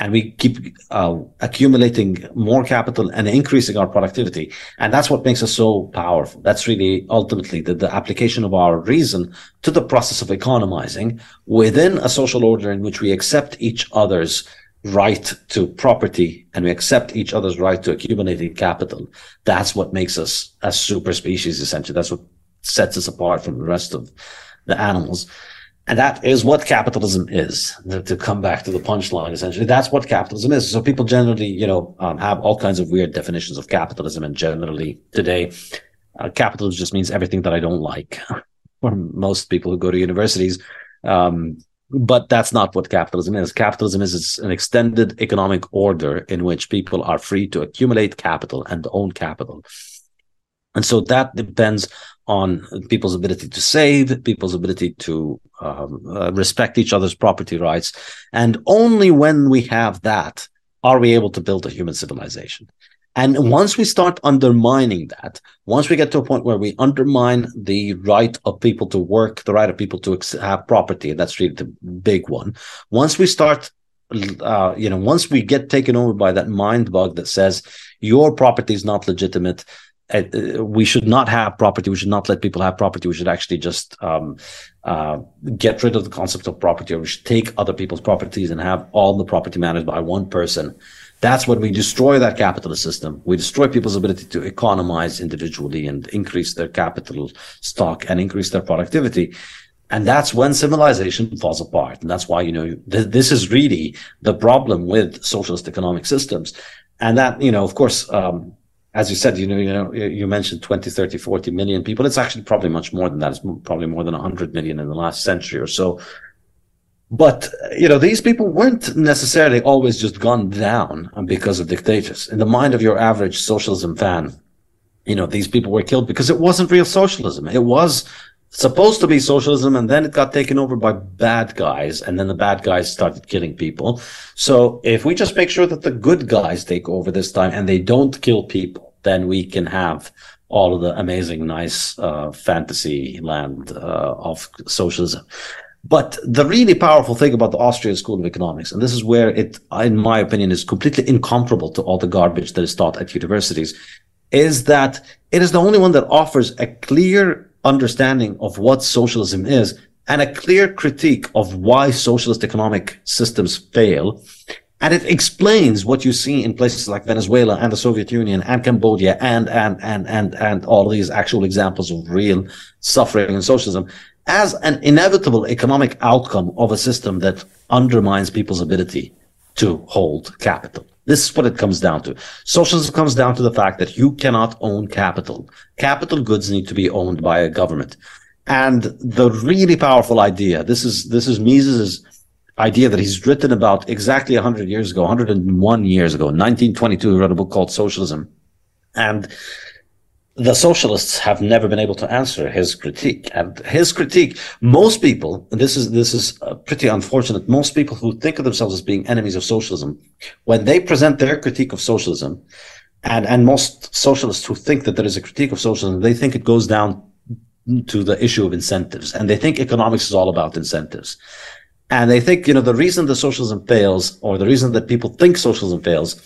Speaker 2: and we keep uh, accumulating more capital and increasing our productivity. And that's what makes us so powerful. That's really ultimately the, the application of our reason to the process of economizing within a social order in which we accept each other's right to property and we accept each other's right to accumulating capital. That's what makes us a super species, essentially. That's what sets us apart from the rest of the animals. And that is what capitalism is. To come back to the punchline, essentially, that's what capitalism is. So people generally, you know, um, have all kinds of weird definitions of capitalism. And generally today, uh, capitalism just means everything that I don't like for most people who go to universities. Um, but that's not what capitalism is. Capitalism is an extended economic order in which people are free to accumulate capital and own capital. And so that depends on people's ability to save, people's ability to um, uh, respect each other's property rights. And only when we have that are we able to build a human civilization. And once we start undermining that, once we get to a point where we undermine the right of people to work, the right of people to have property, that's really the big one. Once we start, uh, you know, once we get taken over by that mind bug that says your property is not legitimate, uh, we should not have property. We should not let people have property. We should actually just um, uh, get rid of the concept of property, or we should take other people's properties and have all the property managed by one person. That's when we destroy that capitalist system. We destroy people's ability to economize individually and increase their capital stock and increase their productivity. And that's when civilization falls apart. And that's why, you know, th- this is really the problem with socialist economic systems. And that, you know, of course, um, as you said, you know, you know, you mentioned 20, 30, 40 million people. It's actually probably much more than that. It's probably more than 100 million in the last century or so. But, you know, these people weren't necessarily always just gone down because of dictators. In the mind of your average socialism fan, you know, these people were killed because it wasn't real socialism. It was supposed to be socialism and then it got taken over by bad guys and then the bad guys started killing people. So if we just make sure that the good guys take over this time and they don't kill people, then we can have all of the amazing, nice, uh, fantasy land, uh, of socialism. But the really powerful thing about the Austrian School of Economics, and this is where it, in my opinion, is completely incomparable to all the garbage that is taught at universities, is that it is the only one that offers a clear understanding of what socialism is and a clear critique of why socialist economic systems fail. And it explains what you see in places like Venezuela and the Soviet Union and Cambodia and, and, and, and, and all these actual examples of real suffering in socialism as an inevitable economic outcome of a system that undermines people's ability to hold capital. This is what it comes down to. Socialism comes down to the fact that you cannot own capital. Capital goods need to be owned by a government. And the really powerful idea, this is, this is Mises's idea that he's written about exactly 100 years ago, 101 years ago, 1922, he wrote a book called Socialism. And the socialists have never been able to answer his critique. And his critique, most people, this is this is uh, pretty unfortunate, most people who think of themselves as being enemies of socialism, when they present their critique of socialism, and and most socialists who think that there is a critique of socialism, they think it goes down to the issue of incentives, and they think economics is all about incentives. And they think, you know, the reason the socialism fails, or the reason that people think socialism fails,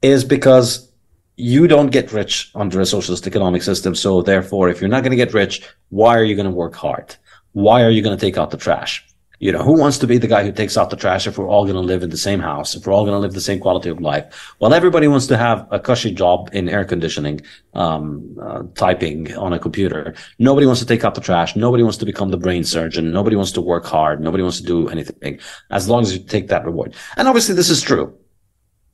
Speaker 2: is because you don't get rich under a socialist economic system. So therefore, if you're not going to get rich, why are you going to work hard? Why are you going to take out the trash? You know, who wants to be the guy who takes out the trash if we're all going to live in the same house, if we're all going to live the same quality of life? Well, everybody wants to have a cushy job in air conditioning, um, uh, typing on a computer. Nobody wants to take out the trash. Nobody wants to become the brain surgeon. Nobody wants to work hard. Nobody wants to do anything as long as you take that reward. And obviously this is true,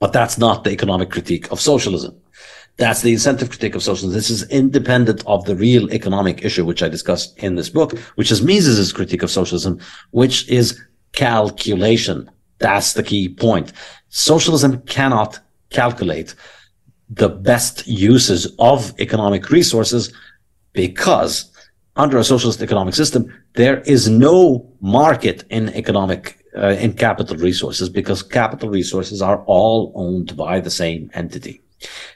Speaker 2: but that's not the economic critique of socialism. That's the incentive critique of socialism. This is independent of the real economic issue, which I discussed in this book, which is Mises's critique of socialism, which is calculation. That's the key point. Socialism cannot calculate the best uses of economic resources because under a socialist economic system, there is no market in economic uh, in capital resources because capital resources are all owned by the same entity.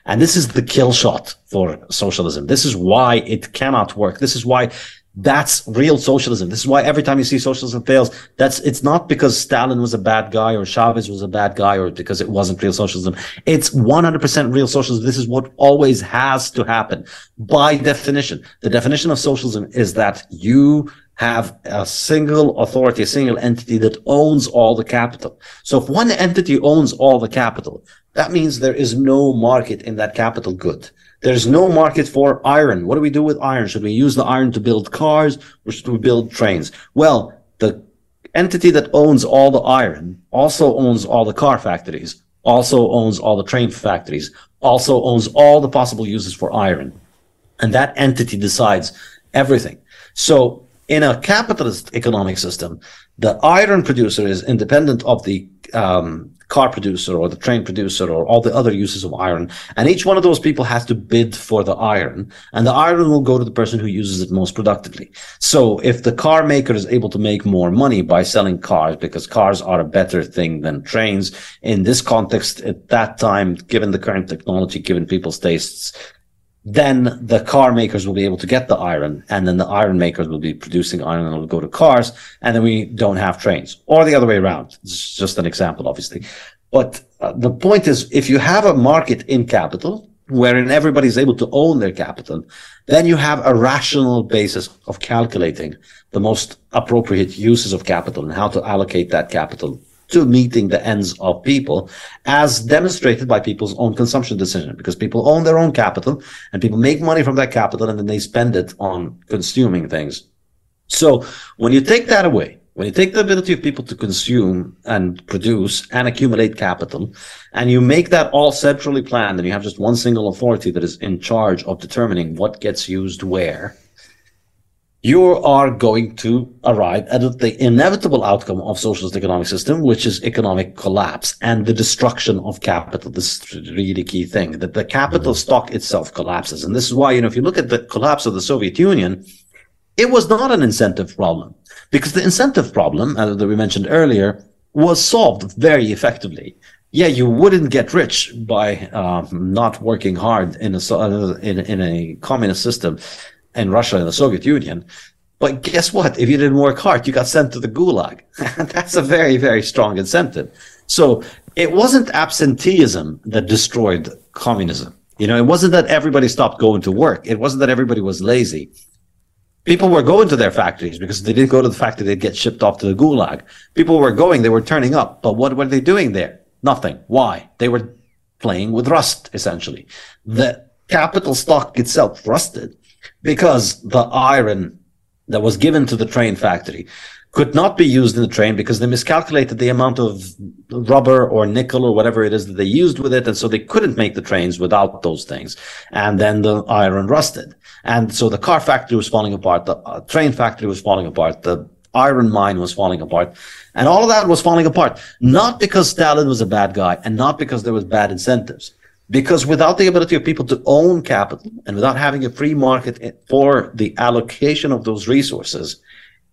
Speaker 2: And this is the kill shot for socialism. This is why it cannot work. This is why that's real socialism. This is why every time you see socialism fails, that's, it's not because Stalin was a bad guy or Chavez was a bad guy or because it wasn't real socialism. It's 100% real socialism. This is what always has to happen by definition. The definition of socialism is that you have a single authority, a single entity that owns all the capital. So if one entity owns all the capital, that means there is no market in that capital good. There's no market for iron. What do we do with iron? Should we use the iron to build cars or should we build trains? Well, the entity that owns all the iron also owns all the car factories, also owns all the train factories, also owns all the possible uses for iron. And that entity decides everything. So in a capitalist economic system, the iron producer is independent of the um, car producer or the train producer or all the other uses of iron. And each one of those people has to bid for the iron and the iron will go to the person who uses it most productively. So if the car maker is able to make more money by selling cars because cars are a better thing than trains in this context at that time, given the current technology, given people's tastes, then the car makers will be able to get the iron and then the iron makers will be producing iron and it'll go to cars and then we don't have trains or the other way around. It's just an example, obviously. But uh, the point is, if you have a market in capital, wherein everybody is able to own their capital, then you have a rational basis of calculating the most appropriate uses of capital and how to allocate that capital to meeting the ends of people as demonstrated by people's own consumption decision because people own their own capital and people make money from that capital and then they spend it on consuming things. So when you take that away, when you take the ability of people to consume and produce and accumulate capital, and you make that all centrally planned, and you have just one single authority that is in charge of determining what gets used where, you are going to arrive at the inevitable outcome of socialist economic system, which is economic collapse and the destruction of capital. This is really key thing that the capital mm-hmm. stock itself collapses. And this is why, you know, if you look at the collapse of the Soviet Union, it was not an incentive problem because the incentive problem uh, that we mentioned earlier was solved very effectively. Yeah, you wouldn't get rich by um, not working hard in a uh, in, in a communist system in Russia and the Soviet Union. But guess what? If you didn't work hard, you got sent to the gulag. That's a very, very strong incentive. So it wasn't absenteeism that destroyed communism. You know, it wasn't that everybody stopped going to work. It wasn't that everybody was lazy people were going to their factories because they didn't go to the factory, they'd get shipped off to the gulag. People were going, they were turning up. But what were they doing there? Nothing. Why? They were playing with rust, essentially. The capital stock itself rusted because the iron that was given to the train factory could not be used in the train because they miscalculated the amount of rubber or nickel or whatever it is that they used with it. And so they couldn't make the trains without those things. And then the iron rusted. And so the car factory was falling apart. The uh, train factory was falling apart. The iron mine was falling apart. And all of that was falling apart. Not because Stalin was a bad guy and not because there was bad incentives. Because without the ability of people to own capital and without having a free market for the allocation of those resources,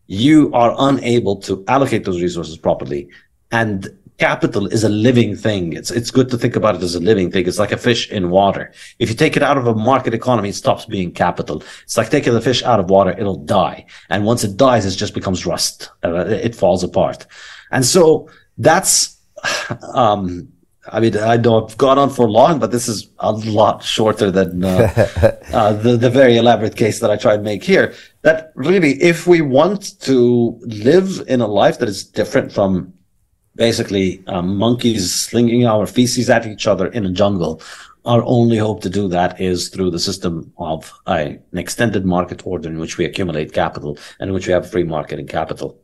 Speaker 2: you are unable to allocate those resources properly. And capital is a living thing. It's it's good to think about it as a living thing. It's like a fish in water. If you take it out of a market economy, it stops being capital. It's like taking the fish out of water; it'll die, and once it dies, it just becomes rust. Uh, it falls apart, and so that's. Um, I mean, I know I've gone on for long, but this is a lot shorter than uh, uh, the, the very elaborate case that I try and make here. That really, if we want to live in a life that is different from basically um, monkeys slinging our feces at each other in a jungle. Our only hope to do that is through the system of an extended market order in which we accumulate capital and in which we have free market and capital.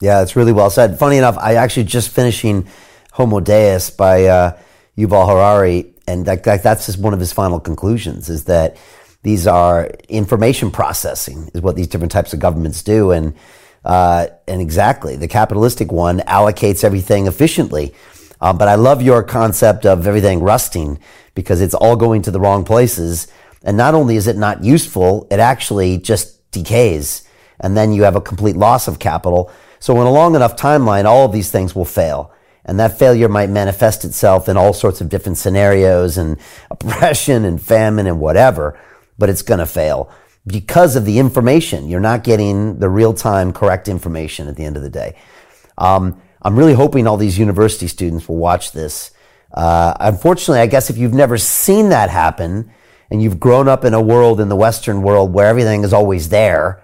Speaker 1: Yeah, that's really well said. Funny enough, I actually just finishing Homo Deus by uh, Yuval Harari, and that, that, that's just one of his final conclusions is that these are information processing is what these different types of governments do, and uh, and exactly, the capitalistic one allocates everything efficiently. Um, but I love your concept of everything rusting because it's all going to the wrong places. And not only is it not useful, it actually just decays. And then you have a complete loss of capital. So in a long enough timeline, all of these things will fail. And that failure might manifest itself in all sorts of different scenarios and oppression and famine and whatever, but it's going to fail because of the information. You're not getting the real time correct information at the end of the day. Um, I'm really hoping all these university students will watch this. Uh, unfortunately, I guess if you've never seen that happen and you've grown up in a world in the Western world where everything is always there,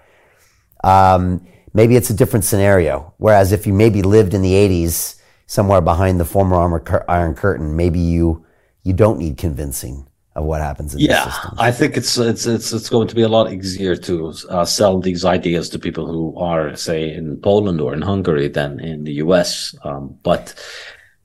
Speaker 1: um, maybe it's a different scenario. Whereas if you maybe lived in the 80s somewhere behind the former Iron Curtain, maybe you you don't need convincing of what happens in
Speaker 2: yeah, I think it's it's it's it's going to be a lot easier to uh, sell these ideas to people who are, say, in Poland or in Hungary than in the U.S. Um, but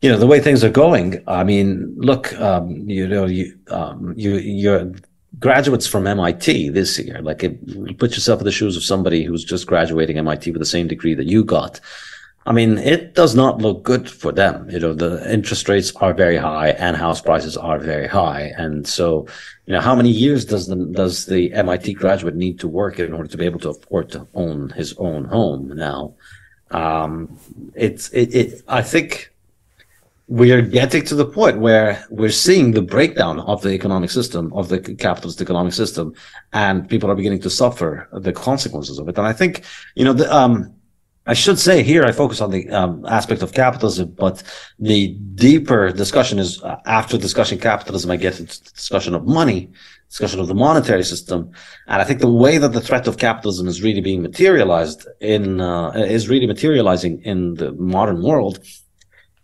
Speaker 2: you know the way things are going. I mean, look, um, you know, you um, you you're graduates from MIT this year. Like, it, put yourself in the shoes of somebody who's just graduating MIT with the same degree that you got. I mean, it does not look good for them. You know, the interest rates are very high and house prices are very high. And so, you know, how many years does the, does the MIT graduate need to work in order to be able to afford to own his own home now? Um, it's, it, it, I think we are getting to the point where we're seeing the breakdown of the economic system, of the capitalist economic system, and people are beginning to suffer the consequences of it. And I think, you know, the, um, I should say here I focus on the um, aspect of capitalism, but the deeper discussion is uh, after discussing capitalism, I get into discussion of money, discussion of the monetary system, and I think the way that the threat of capitalism is really being materialized in uh, is really materializing in the modern world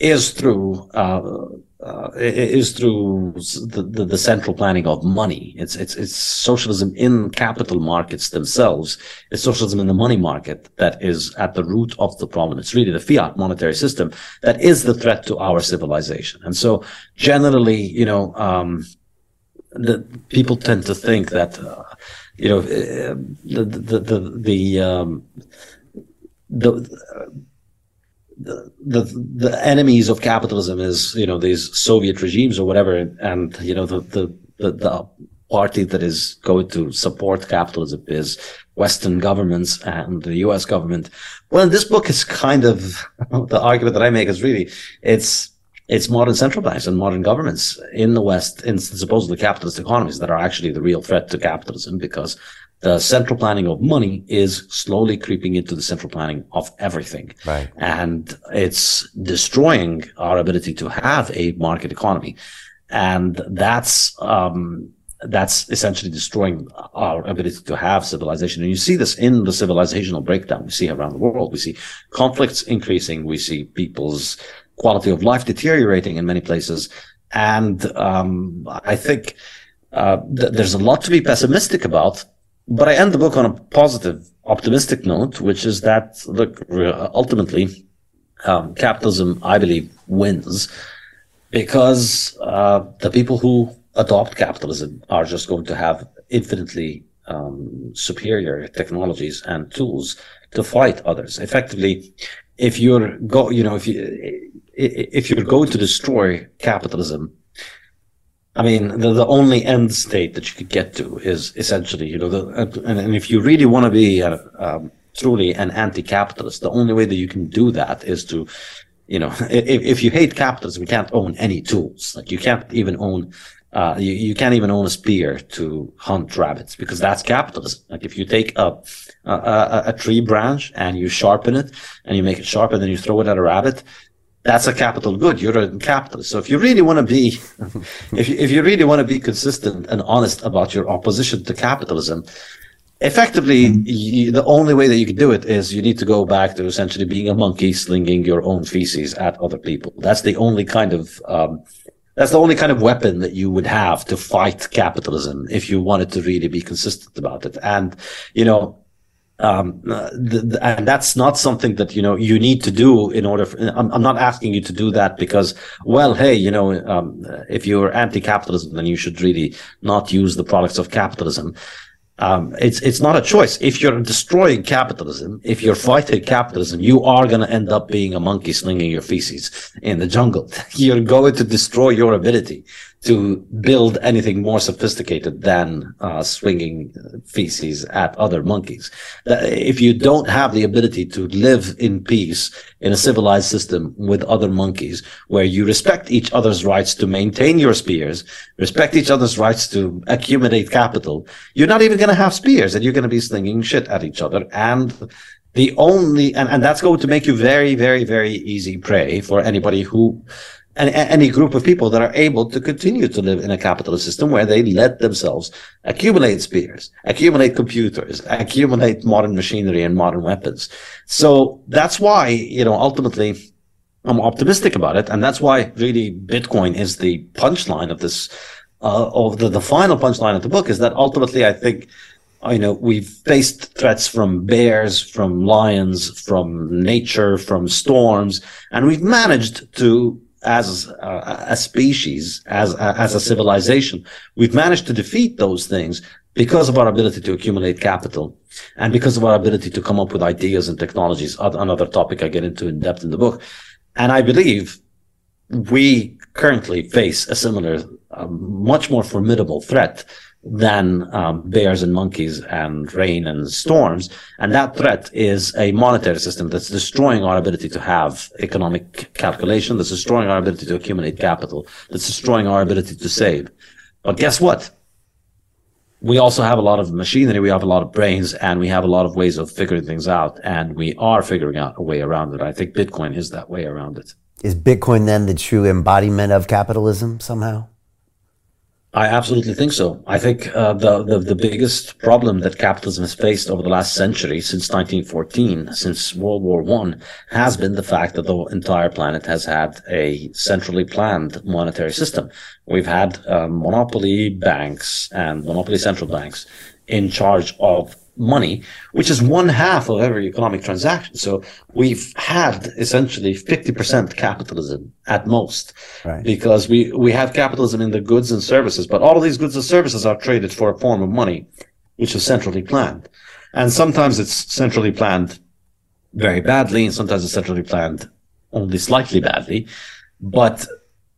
Speaker 2: is through uh, uh, is through the, the, the, central planning of money. It's, it's, it's socialism in capital markets themselves. It's socialism in the money market that is at the root of the problem. It's really the fiat monetary system that is the threat to our civilization. And so generally, you know, um, the people tend to think that, uh, you know, uh, the, the, the, the, um, the, the, the enemies of capitalism is you know these Soviet regimes or whatever, and you know the the the, the party that is going to support capitalism is Western governments and the U.S. government. Well, this book is kind of the argument that I make is really it's it's modern central banks and modern governments in the West, in supposedly capitalist economies, that are actually the real threat to capitalism because the central planning of money is slowly creeping into the central planning of everything.
Speaker 1: Right.
Speaker 2: And it's destroying our ability to have a market economy. And that's, um, that's essentially destroying our ability to have civilization. And you see this in the civilizational breakdown we see around the world. We see conflicts increasing. We see people's quality of life deteriorating in many places. And, um, I think, uh, th- there's a lot to be pessimistic about but I end the book on a positive, optimistic note, which is that, look, ultimately, um, capitalism, I believe, wins because uh, the people who adopt capitalism are just going to have infinitely um, superior technologies and tools to fight others. Effectively, if you're go, you know, if you if you're going to destroy capitalism, I mean, the, the only end state that you could get to is essentially, you know, the, and, and if you really want to be a, um, truly an anti-capitalist, the only way that you can do that is to, you know, if, if you hate capitalism, you can't own any tools. Like you can't even own, uh, you, you can't even own a spear to hunt rabbits because that's capitalism. Like if you take a, a, a tree branch and you sharpen it and you make it sharp and then you throw it at a rabbit, that's a capital good. You're a capitalist. So if you really want to be, if you, if you really want to be consistent and honest about your opposition to capitalism, effectively, mm-hmm. you, the only way that you can do it is you need to go back to essentially being a monkey slinging your own feces at other people. That's the only kind of, um, that's the only kind of weapon that you would have to fight capitalism if you wanted to really be consistent about it. And, you know, um, the, the, and that's not something that you know you need to do in order. For, I'm, I'm not asking you to do that because, well, hey, you know, um, if you're anti-capitalism, then you should really not use the products of capitalism. Um, it's it's not a choice. If you're destroying capitalism, if you're fighting capitalism, you are going to end up being a monkey slinging your feces in the jungle. you're going to destroy your ability to build anything more sophisticated than uh, swinging feces at other monkeys. If you don't have the ability to live in peace in a civilized system with other monkeys, where you respect each other's rights to maintain your spears, respect each other's rights to accumulate capital, you're not even going to have spears and you're going to be slinging shit at each other. And the only, and, and that's going to make you very, very, very easy prey for anybody who any group of people that are able to continue to live in a capitalist system where they let themselves accumulate spears, accumulate computers, accumulate modern machinery and modern weapons. So that's why, you know, ultimately I'm optimistic about it. And that's why really Bitcoin is the punchline of this, uh, of the, the final punchline of the book is that ultimately I think you know, we've faced threats from bears, from lions, from nature, from storms, and we've managed to as a, a species, as as a civilization, we've managed to defeat those things because of our ability to accumulate capital and because of our ability to come up with ideas and technologies. Another topic I get into in depth in the book. And I believe we currently face a similar, uh, much more formidable threat than um, bears and monkeys and rain and storms. And that threat is a monetary system that's destroying our ability to have economic calculation, that's destroying our ability to accumulate capital, that's destroying our ability to save. But guess what? we also have a lot of machinery, we have a lot of brains, and we have a lot of ways of figuring things out. And we are figuring out a way around it. I think Bitcoin is that way around it.
Speaker 1: Is Bitcoin then the true embodiment of capitalism somehow?
Speaker 2: I absolutely think so. I think uh, the, the, the biggest problem that capitalism has faced over the last century, since 1914, since World War One, has been the fact that the entire planet has had a centrally planned monetary system. We've had uh, monopoly banks and monopoly central banks in charge of money, which is one half of every economic transaction. So we've had essentially 50% capitalism at most right. because we, we have capitalism in the goods and services, but all of these goods and services are traded for a form of money, which is centrally planned. And sometimes it's centrally planned very badly, and sometimes it's centrally planned only slightly badly. But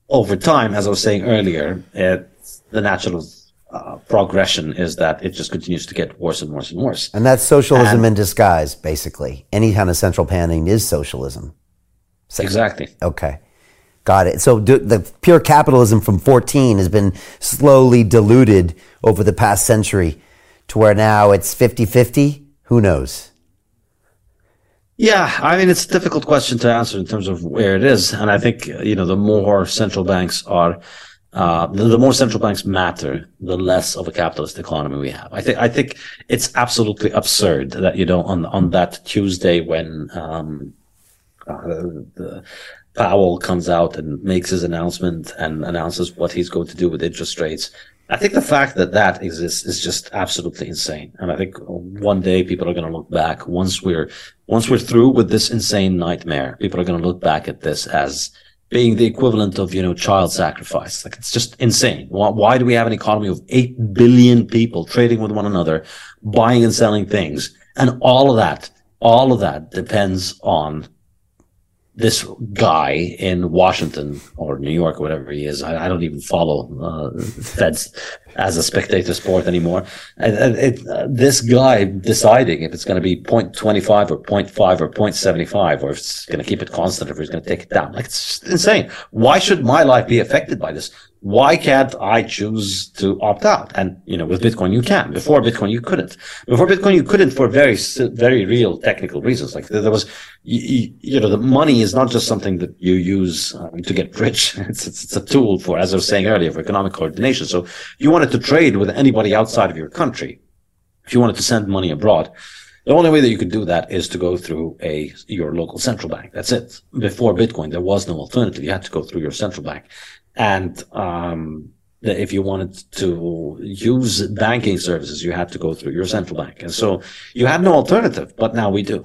Speaker 2: over time, as I was saying earlier, it's the natural uh, progression is that it just continues to get worse and worse and worse.
Speaker 1: And that's socialism and, in disguise, basically. Any kind of central planning is socialism.
Speaker 2: So, exactly.
Speaker 1: Okay. Got it. So do, the pure capitalism from 14 has been slowly diluted over the past century to where now it's 50 50. Who knows?
Speaker 2: Yeah, I mean, it's a difficult question to answer in terms of where it is. And I think, you know, the more central banks are uh, the, the, more central banks matter, the less of a capitalist economy we have. I think I think it's absolutely absurd that you know on on that Tuesday when um, uh, Powell comes out and makes his announcement and announces what he's going to do with interest rates. I think the fact that that exists is just absolutely insane. And I think one day people are going to look back once we're once we're through with this insane nightmare. People are going to look back at this as being the equivalent of, you know, child sacrifice. Like it's just insane. Why, why, do we have an economy of 8 billion people trading with one another, buying and selling things? And all of that, all of that depends on this guy in Washington or New York or whatever he is. I, I don't even follow uh, Feds as a spectator sport anymore. And, and it, uh, this guy deciding if it's going to be 0.25 or 0.5 or 0.75 or if it's going to keep it constant or if he's going to take it down. Like it's insane. Why should my life be affected by this? why can't I choose to opt out? And, you know, with Bitcoin, you can. Before Bitcoin, you couldn't. Before Bitcoin, you couldn't for very, very real technical reasons. Like there was, you, you know, the money is not just something that you use um, to get rich. It's, it's, it's, a tool for, as I was saying earlier, for economic coordination. So you wanted to trade with anybody outside of your country. If you wanted to send money abroad, the only way that you could do that is to go through a your local central bank. That's it. Before Bitcoin, there was no alternative. You had to go through your central bank. And um, if you wanted to use banking services, you had to go through your central bank. And so you had no alternative, but now we do.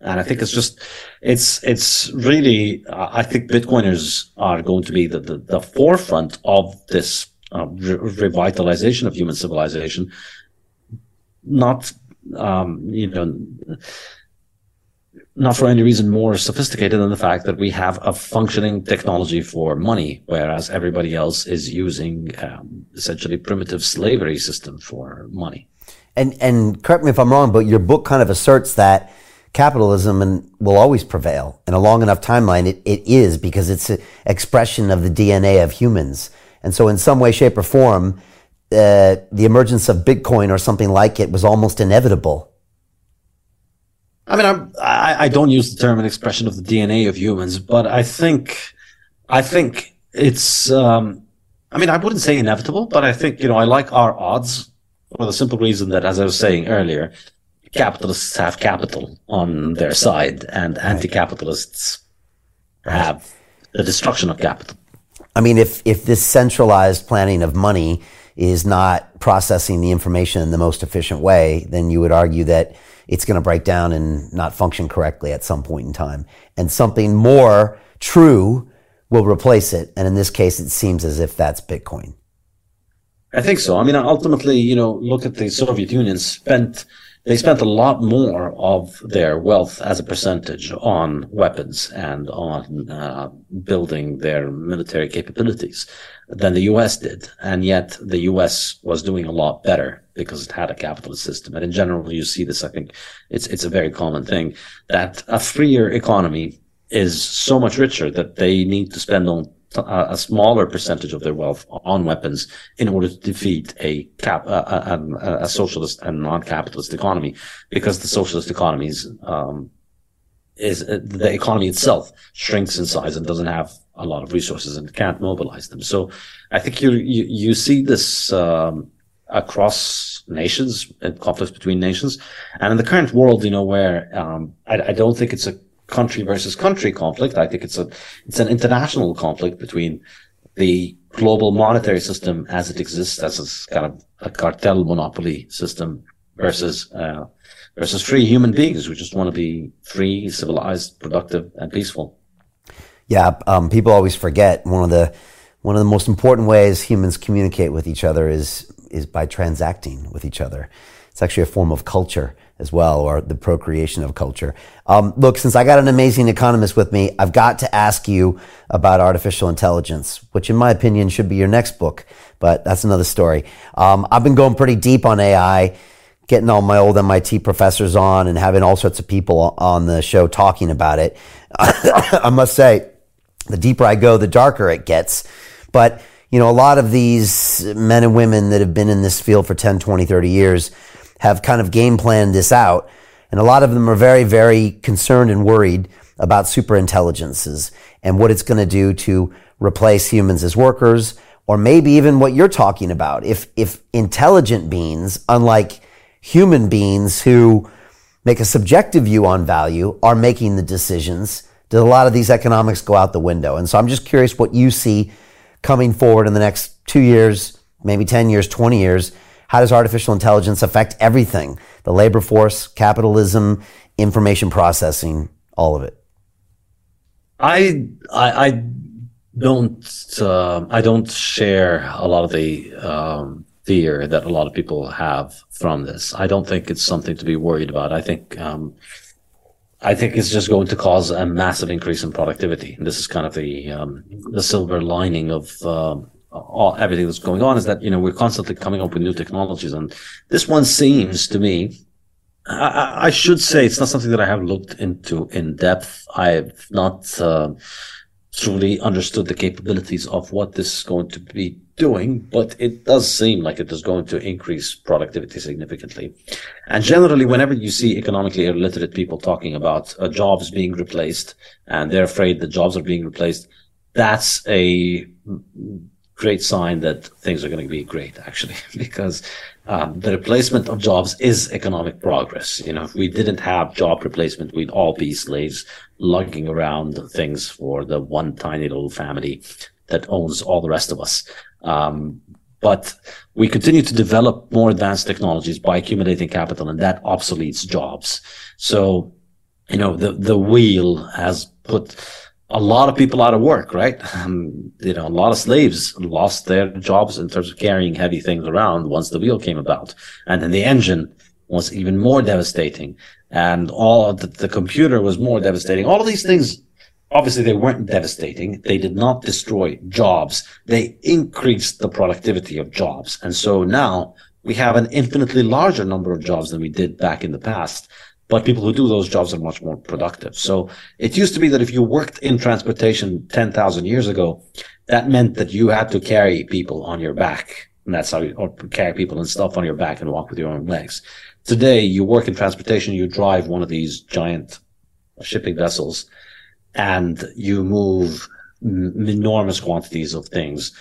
Speaker 2: And I think it's just, it's, it's really, I think Bitcoiners are going to be the, the, the forefront of this uh, re- revitalization of human civilization. Not, um, you know, not for any reason more sophisticated than the fact that we have a functioning technology for money, whereas everybody else is using um, essentially primitive slavery system for money.
Speaker 1: And and correct me if I'm wrong, but your book kind of asserts that capitalism and will always prevail in a long enough timeline. It, it is because it's an expression of the DNA of humans, and so in some way, shape, or form, uh, the emergence of Bitcoin or something like it was almost inevitable.
Speaker 2: I mean, I'm, I, I don't use the term an expression of the DNA of humans, but I think, I think it's, um, I mean, I wouldn't say inevitable, but I think, you know, I like our odds for the simple reason that, as I was saying earlier, capitalists have capital on their side and anti-capitalists have the destruction of capital.
Speaker 1: I mean, if, if this centralized planning of money is not processing the information in the most efficient way, then you would argue that it's going to break down and not function correctly at some point in time. And something more true will replace it. And in this case, it seems as if that's Bitcoin.
Speaker 2: I think so. I mean, ultimately, you know, look at the Soviet Union spent they spent a lot more of their wealth as a percentage on weapons and on uh, building their military capabilities than the US did. And yet the US was doing a lot better because it had a capitalist system. And in general, you see this, I think it's, it's a very common thing that a freer economy is so much richer that they need to spend on a, smaller percentage of their wealth on weapons in order to defeat a cap, a, a, a socialist and non-capitalist economy, because the socialist economies, um, is uh, the economy itself shrinks in size and doesn't have a lot of resources and can't mobilize them. So I think you, you, you see this, um, across nations and conflicts between nations. And in the current world, you know, where, um, I, I don't think it's a country versus country conflict. I think it's a it's an international conflict between the global monetary system as it exists as a kind of a cartel monopoly system versus uh, versus free human beings who just want to be free, civilized, productive, and peaceful.
Speaker 1: Yeah, um, people always forget one of the one of the most important ways humans communicate with each other is is by transacting with each other. It's actually a form of culture as well, or the procreation of culture. Um, look, since I got an amazing economist with me, I've got to ask you about artificial intelligence, which in my opinion should be your next book, but that's another story. Um, I've been going pretty deep on AI, getting all my old MIT professors on and having all sorts of people on the show talking about it. I must say, the deeper I go, the darker it gets. But, you know, a lot of these men and women that have been in this field for 10, 20, 30 years, have kind of game planned this out. And a lot of them are very, very concerned and worried about super intelligences and what it's going to do to replace humans as workers, or maybe even what you're talking about. If, if intelligent beings, unlike human beings who make a subjective view on value, are making the decisions, do a lot of these economics go out the window? And so I'm just curious what you see coming forward in the next two years, maybe 10 years, 20 years, how does artificial intelligence affect everything? The labor force, capitalism, information processing, all of it.
Speaker 2: I I, I don't uh, I don't share a lot of the um, fear that a lot of people have from this. I don't think it's something to be worried about. I think um, I think it's just going to cause a massive increase in productivity. This is kind of the um, the silver lining of um, all, everything that's going on is that, you know, we're constantly coming up with new technologies. And this one seems to me, I, I should say it's not something that I have looked into in depth. I've not uh, truly understood the capabilities of what this is going to be doing, but it does seem like it is going to increase productivity significantly. And generally, whenever you see economically illiterate people talking about uh, jobs being replaced and they're afraid that jobs are being replaced, that's a great sign that things are going to be great, actually, because um, the replacement of jobs is economic progress. You know, if we didn't have job replacement, we'd all be slaves lugging around things for the one tiny little family that owns all the rest of us. Um, but we continue to develop more advanced technologies by accumulating capital, and that obsoletes jobs. So, you know, the the wheel has put a lot of people out of work, right? Um, you know, a lot of slaves lost their jobs in terms of carrying heavy things around once the wheel came about. And then the engine was even more devastating. And all the, the computer was more devastating. All of these things, obviously they weren't devastating. They did not destroy jobs. They increased the productivity of jobs. And so now we have an infinitely larger number of jobs than we did back in the past but people who do those jobs are much more productive. So it used to be that if you worked in transportation 10,000 years ago, that meant that you had to carry people on your back. And that's how you, or carry people and stuff on your back and walk with your own legs. Today, you work in transportation, you drive one of these giant shipping vessels and you move enormous quantities of things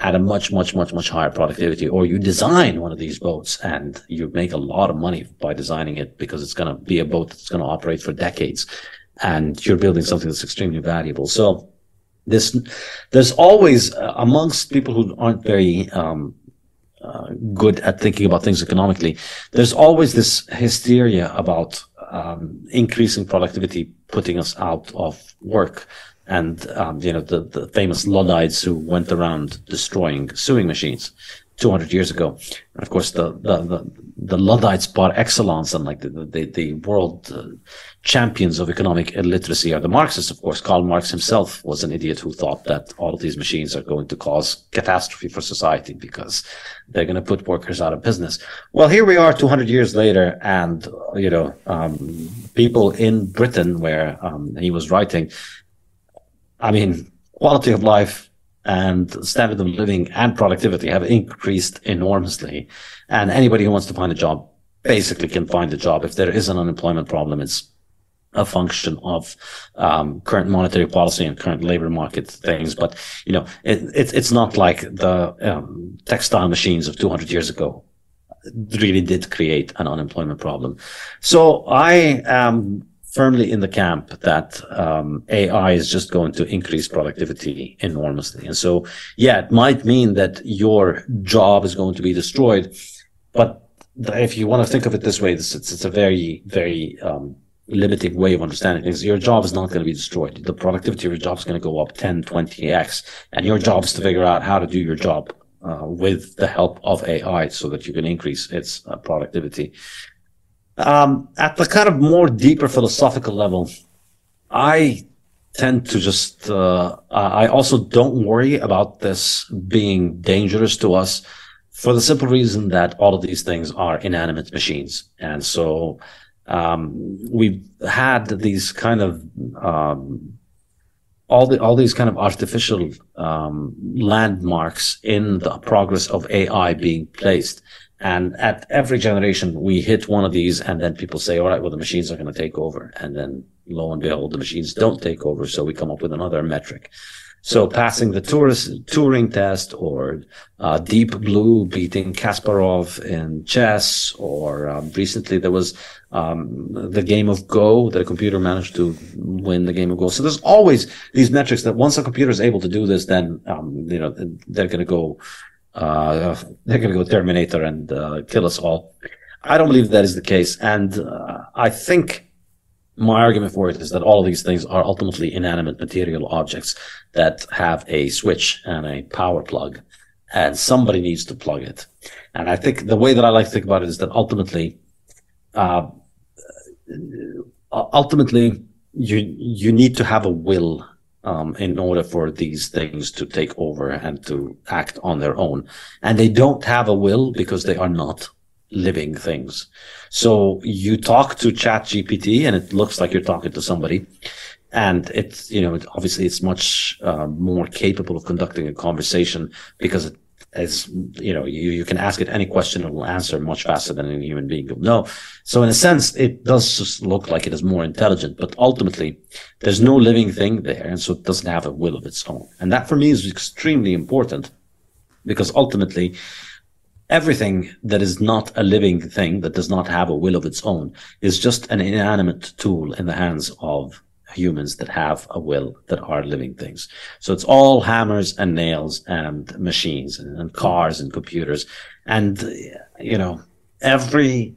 Speaker 2: at a much, much, much, much higher productivity, or you design one of these boats and you make a lot of money by designing it because it's going to be a boat that's going to operate for decades and you're building something that's extremely valuable. So this, there's always uh, amongst people who aren't very, um, uh, good at thinking about things economically. There's always this hysteria about um, increasing productivity, putting us out of work and um, you know the, the famous Luddites who went around destroying sewing machines 200 years ago. And of course, the the the, the Luddites par excellence and like the the, the world uh, champions of economic illiteracy are the Marxists. Of course, Karl Marx himself was an idiot who thought that all of these machines are going to cause catastrophe for society because they're going to put workers out of business. Well, here we are 200 years later, and you know, um, people in Britain where um, he was writing I mean, quality of life and standard of living and productivity have increased enormously. And anybody who wants to find a job basically can find a job. If there is an unemployment problem, it's a function of um, current monetary policy and current labor market things. But you know, it, it, it's not like the um, textile machines of 200 years ago really did create an unemployment problem. So I am firmly in the camp that um, AI is just going to increase productivity enormously. And so, yeah, it might mean that your job is going to be destroyed, but if you want to think of it this way, it's, it's a very, very um, limiting way of understanding things. Your job is not going to be destroyed. The productivity of your job is going to go up 10, 20x. And your job is to figure out how to do your job uh, with the help of AI so that you can increase its uh, productivity. Um, at the kind of more deeper philosophical level, I tend to just, uh, I also don't worry about this being dangerous to us for the simple reason that all of these things are inanimate machines. And so, um, we've had these kind of, um, all the all these kind of artificial um, landmarks in the progress of AI being placed. And at every generation, we hit one of these, and then people say, "All right, well, the machines are going to take over." And then, lo and behold, the machines don't take over, so we come up with another metric. So passing the tourist, Turing test or uh, Deep Blue beating Kasparov in chess, or um, recently there was um, the game of Go that a computer managed to win the game of Go. So there's always these metrics that once a computer is able to do this, then um, you know they're going to go uh, they're going to go Terminator and uh, kill us all. I don't believe that is the case, and uh, I think my argument for it is that all of these things are ultimately inanimate material objects that have a switch and a power plug, and somebody needs to plug it. And I think the way that I like to think about it is that ultimately, uh, ultimately, you you need to have a will um, in order for these things to take over and to act on their own, and they don't have a will because they are not living things. So you talk to Chat GPT and it looks like you're talking to somebody. And it's, you know, obviously it's much uh, more capable of conducting a conversation because it, as you know, you, you can ask it any question it will answer much faster than any human being will know. So in a sense, it does just look like it is more intelligent, but ultimately there's no living thing there. And so it doesn't have a will of its own. And that for me is extremely important because ultimately everything that is not a living thing, that does not have a will of its own, is just an inanimate tool in the hands of humans that have a will that are living things. So it's all hammers and nails and machines and, and cars and computers. And, you know, every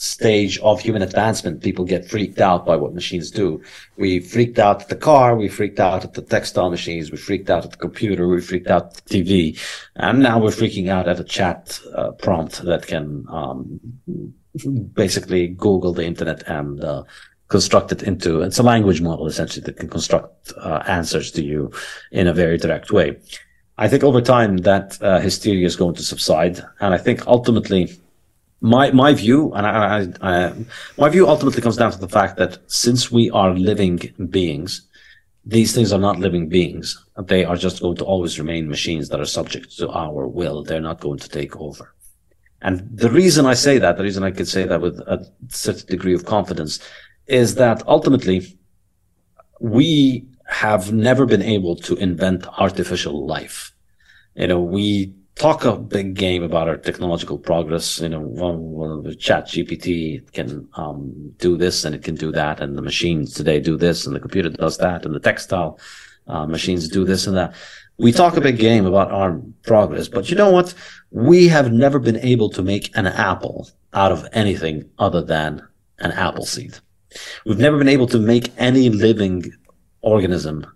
Speaker 2: stage of human advancement, people get freaked out by what machines do. We freaked out at the car, we freaked out at the textile machines, we freaked out at the computer, we freaked out at the TV, and now we're freaking out at a chat uh, prompt that can um, basically Google the internet and uh, construct it into it's a language model essentially that can construct uh, answers to you in a very direct way. I think over time that uh, hysteria is going to subside, and I think ultimately my my view, and I, I, I, my view ultimately comes down to the fact that since we are living beings, these things are not living beings. They are just going to always remain machines that are subject to our will. They're not going to take over. And the reason I say that, the reason I could say that with a certain degree of confidence, is that ultimately we have never been able to invent artificial life. You know, we talk a big game about our technological progress. You know, well, well, chat GPT can um, do this and it can do that. And the machines today do this and the computer does that. And the textile uh, machines do this and that. We talk a big game about our progress, but you know what? We have never been able to make an apple out of anything other than an apple seed. We've never been able to make any living organism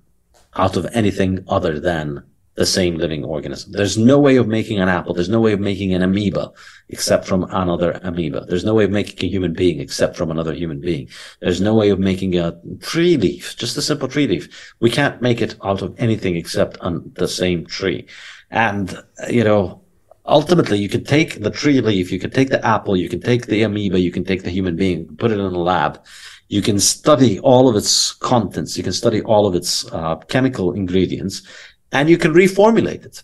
Speaker 2: out of anything other than the same living organism. There's no way of making an apple. There's no way of making an amoeba except from another amoeba. There's no way of making a human being except from another human being. There's no way of making a tree leaf, just a simple tree leaf. We can't make it out of anything except on the same tree. And, you know, ultimately you can take the tree leaf, you can take the apple, you can take the amoeba, you can take the human being, put it in a lab. You can study all of its contents. You can study all of its uh, chemical ingredients and you can reformulate it,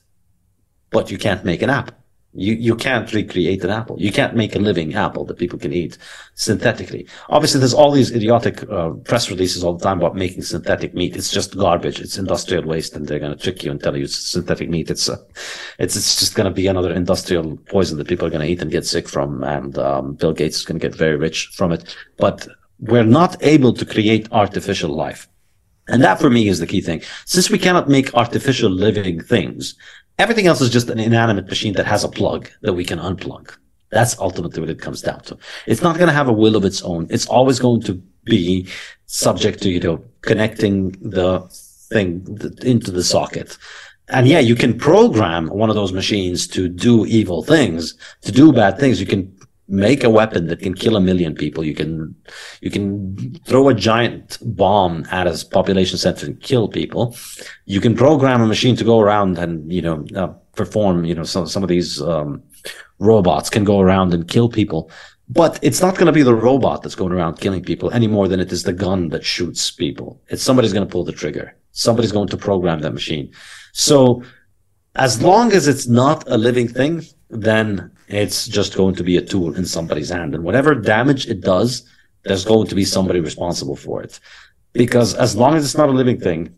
Speaker 2: but you can't make an apple. You, you can't recreate an apple. You can't make a living apple that people can eat synthetically. Obviously, there's all these idiotic uh, press releases all the time about making synthetic meat. It's just garbage. It's industrial waste, and they're going to trick you and tell you it's synthetic meat. It's uh, it's it's just going to be another industrial poison that people are going to eat and get sick from, and um, Bill Gates is going to get very rich from it. But we're not able to create artificial life. And that for me is the key thing. Since we cannot make artificial living things, everything else is just an inanimate machine that has a plug that we can unplug. That's ultimately what it comes down to. It's not going to have a will of its own. It's always going to be subject to, you know, connecting the thing into the socket. And yeah, you can program one of those machines to do evil things, to do bad things. You can make a weapon that can kill a million people. You can, you can throw a giant bomb at a population center and kill people. You can program a machine to go around and, you know, uh, perform, you know, some, some of these, um, robots can go around and kill people. But it's not going to be the robot that's going around killing people any more than it is the gun that shoots people. It's somebody's going to pull the trigger. Somebody's going to program that machine. So as long as it's not a living thing, then it's just going to be a tool in somebody's hand. And whatever damage it does, there's going to be somebody responsible for it. Because as long as it's not a living thing,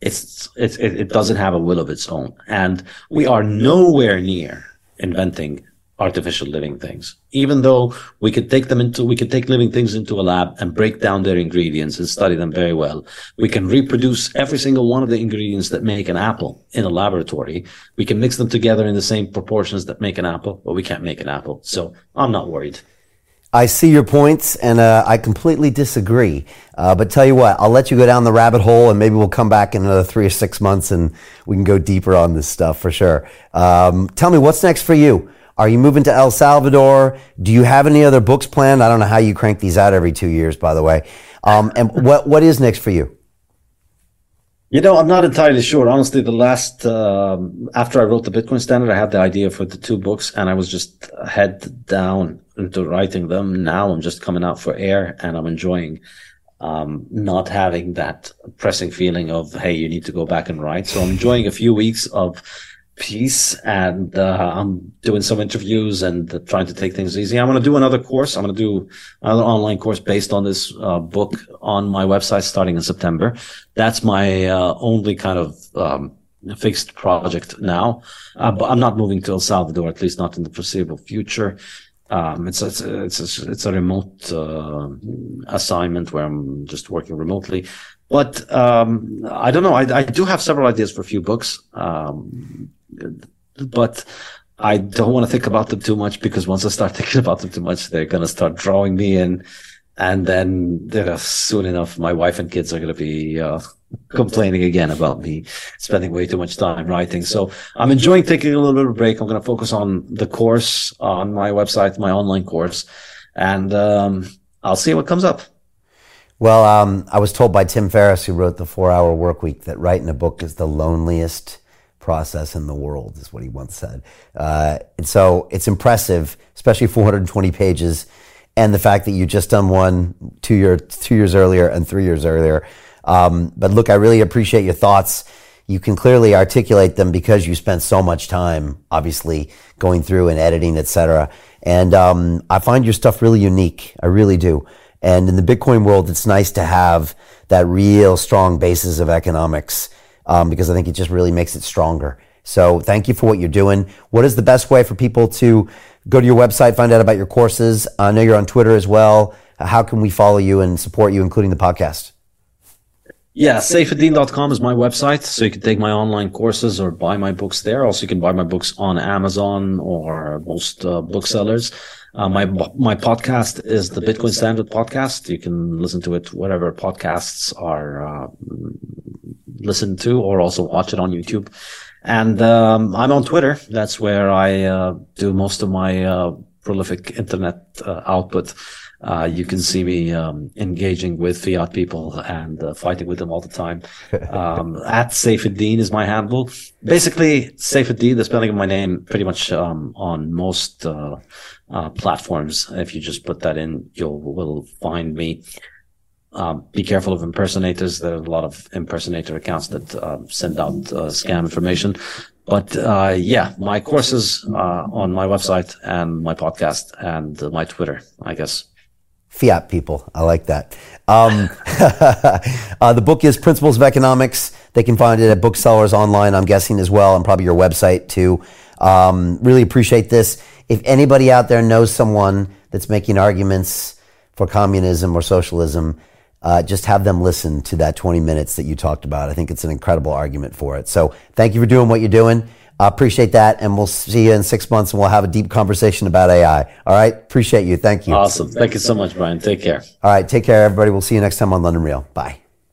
Speaker 2: it's, it, it doesn't have a will of its own. And we are nowhere near inventing artificial living things. Even though we could take them into, we could take living things into a lab and break down their ingredients and study them very well. We can reproduce every single one of the ingredients that make an apple in a laboratory. We can mix them together in the same proportions that make an apple, but we can't make an apple. So I'm not worried.
Speaker 1: I see your points, and uh, I completely disagree. Uh, but tell you what, I'll let you go down the rabbit hole, and maybe we'll come back in another three or six months, and we can go deeper on this stuff for sure. Um, tell me, what's next for you? Are you moving to El Salvador? Do you have any other books planned? I don't know how you crank these out every two years, by the way. Um, and what what is next for you?
Speaker 2: You know, I'm not entirely sure. Honestly, the last um, after I wrote the Bitcoin Standard, I had the idea for the two books, and I was just head down into writing them. Now I'm just coming out for air, and I'm enjoying um, not having that pressing feeling of hey, you need to go back and write. So I'm enjoying a few weeks of peace and uh, I'm doing some interviews and trying to take things easy. I'm going to do another course. I'm going to do another online course based on this uh, book on my website starting in September. That's my uh, only kind of um, fixed project now. Uh, but I'm not moving to El Salvador, at least not in the foreseeable future. Um, it's, it's, it's, a, it's a remote uh, assignment where I'm just working remotely. But um, I don't know. I, I, do have several ideas for a few books. But I don't want to think about them too much because once I start thinking about them too much, they're going to start drawing me in. And then soon enough, my wife and kids are going to be uh, complaining again about me spending way too much time writing. So I'm enjoying taking a little bit of a break. I'm going to focus on the course on my website, my online course, and um, I'll see what comes up.
Speaker 1: Well, um, I was told by Tim Ferriss, who wrote the Four Hour Work Week, that writing a book is the loneliest process in the world, is what he once said. Uh, and so it's impressive, especially 420 pages, and the fact that you just done one two year two years earlier and three years earlier. Um, but look, I really appreciate your thoughts. You can clearly articulate them because you spent so much time, obviously, going through and editing, etc. And um, I find your stuff really unique. I really do. And in the Bitcoin world, it's nice to have that real strong basis of economics um, because I think it just really makes it stronger. So thank you for what you're doing. What is the best way for people to go to your website, find out about your courses? I know you're on Twitter as well. How can we follow you and support you, including the podcast?
Speaker 2: Yeah, saifedean.com is my website. So you can take my online courses or buy my books there. Also, you can buy my books on Amazon or most uh, booksellers. Uh, my my podcast is the Bitcoin Standard podcast. You can listen to it wherever podcasts are uh, listen to or also watch it on YouTube. And um, I'm on Twitter. That's where I uh, do most of my uh, prolific internet uh, output. Uh, you can see me um, engaging with fiat people and uh, fighting with them all the time. Um, at Saifedean is my handle. Basically, Saifedean, the spelling of my name, pretty much um, on most uh, platforms. If you just put that in, you'll will find me. Um, be careful of impersonators. There are a lot of impersonator accounts that uh, send out uh, scam information. But uh, yeah, my courses uh, on my website and my podcast and my Twitter, I guess.
Speaker 1: Fiat people. I like that. Um, uh, the book is Principles of Economics. They can find it at booksellers online, I'm guessing as well, and probably your website too. Um, really appreciate this. If anybody out there knows someone that's making arguments for communism or socialism, uh, just have them listen to that 20 minutes that you talked about. I think it's an incredible argument for it. So thank you for doing what you're doing. I appreciate that. And we'll see you in six months and we'll have a deep conversation about AI. All right. Appreciate you. Thank you.
Speaker 2: Awesome. Thank you so much, Brian. Take care.
Speaker 1: All right. Take care, everybody. We'll see you next time on London Real. Bye.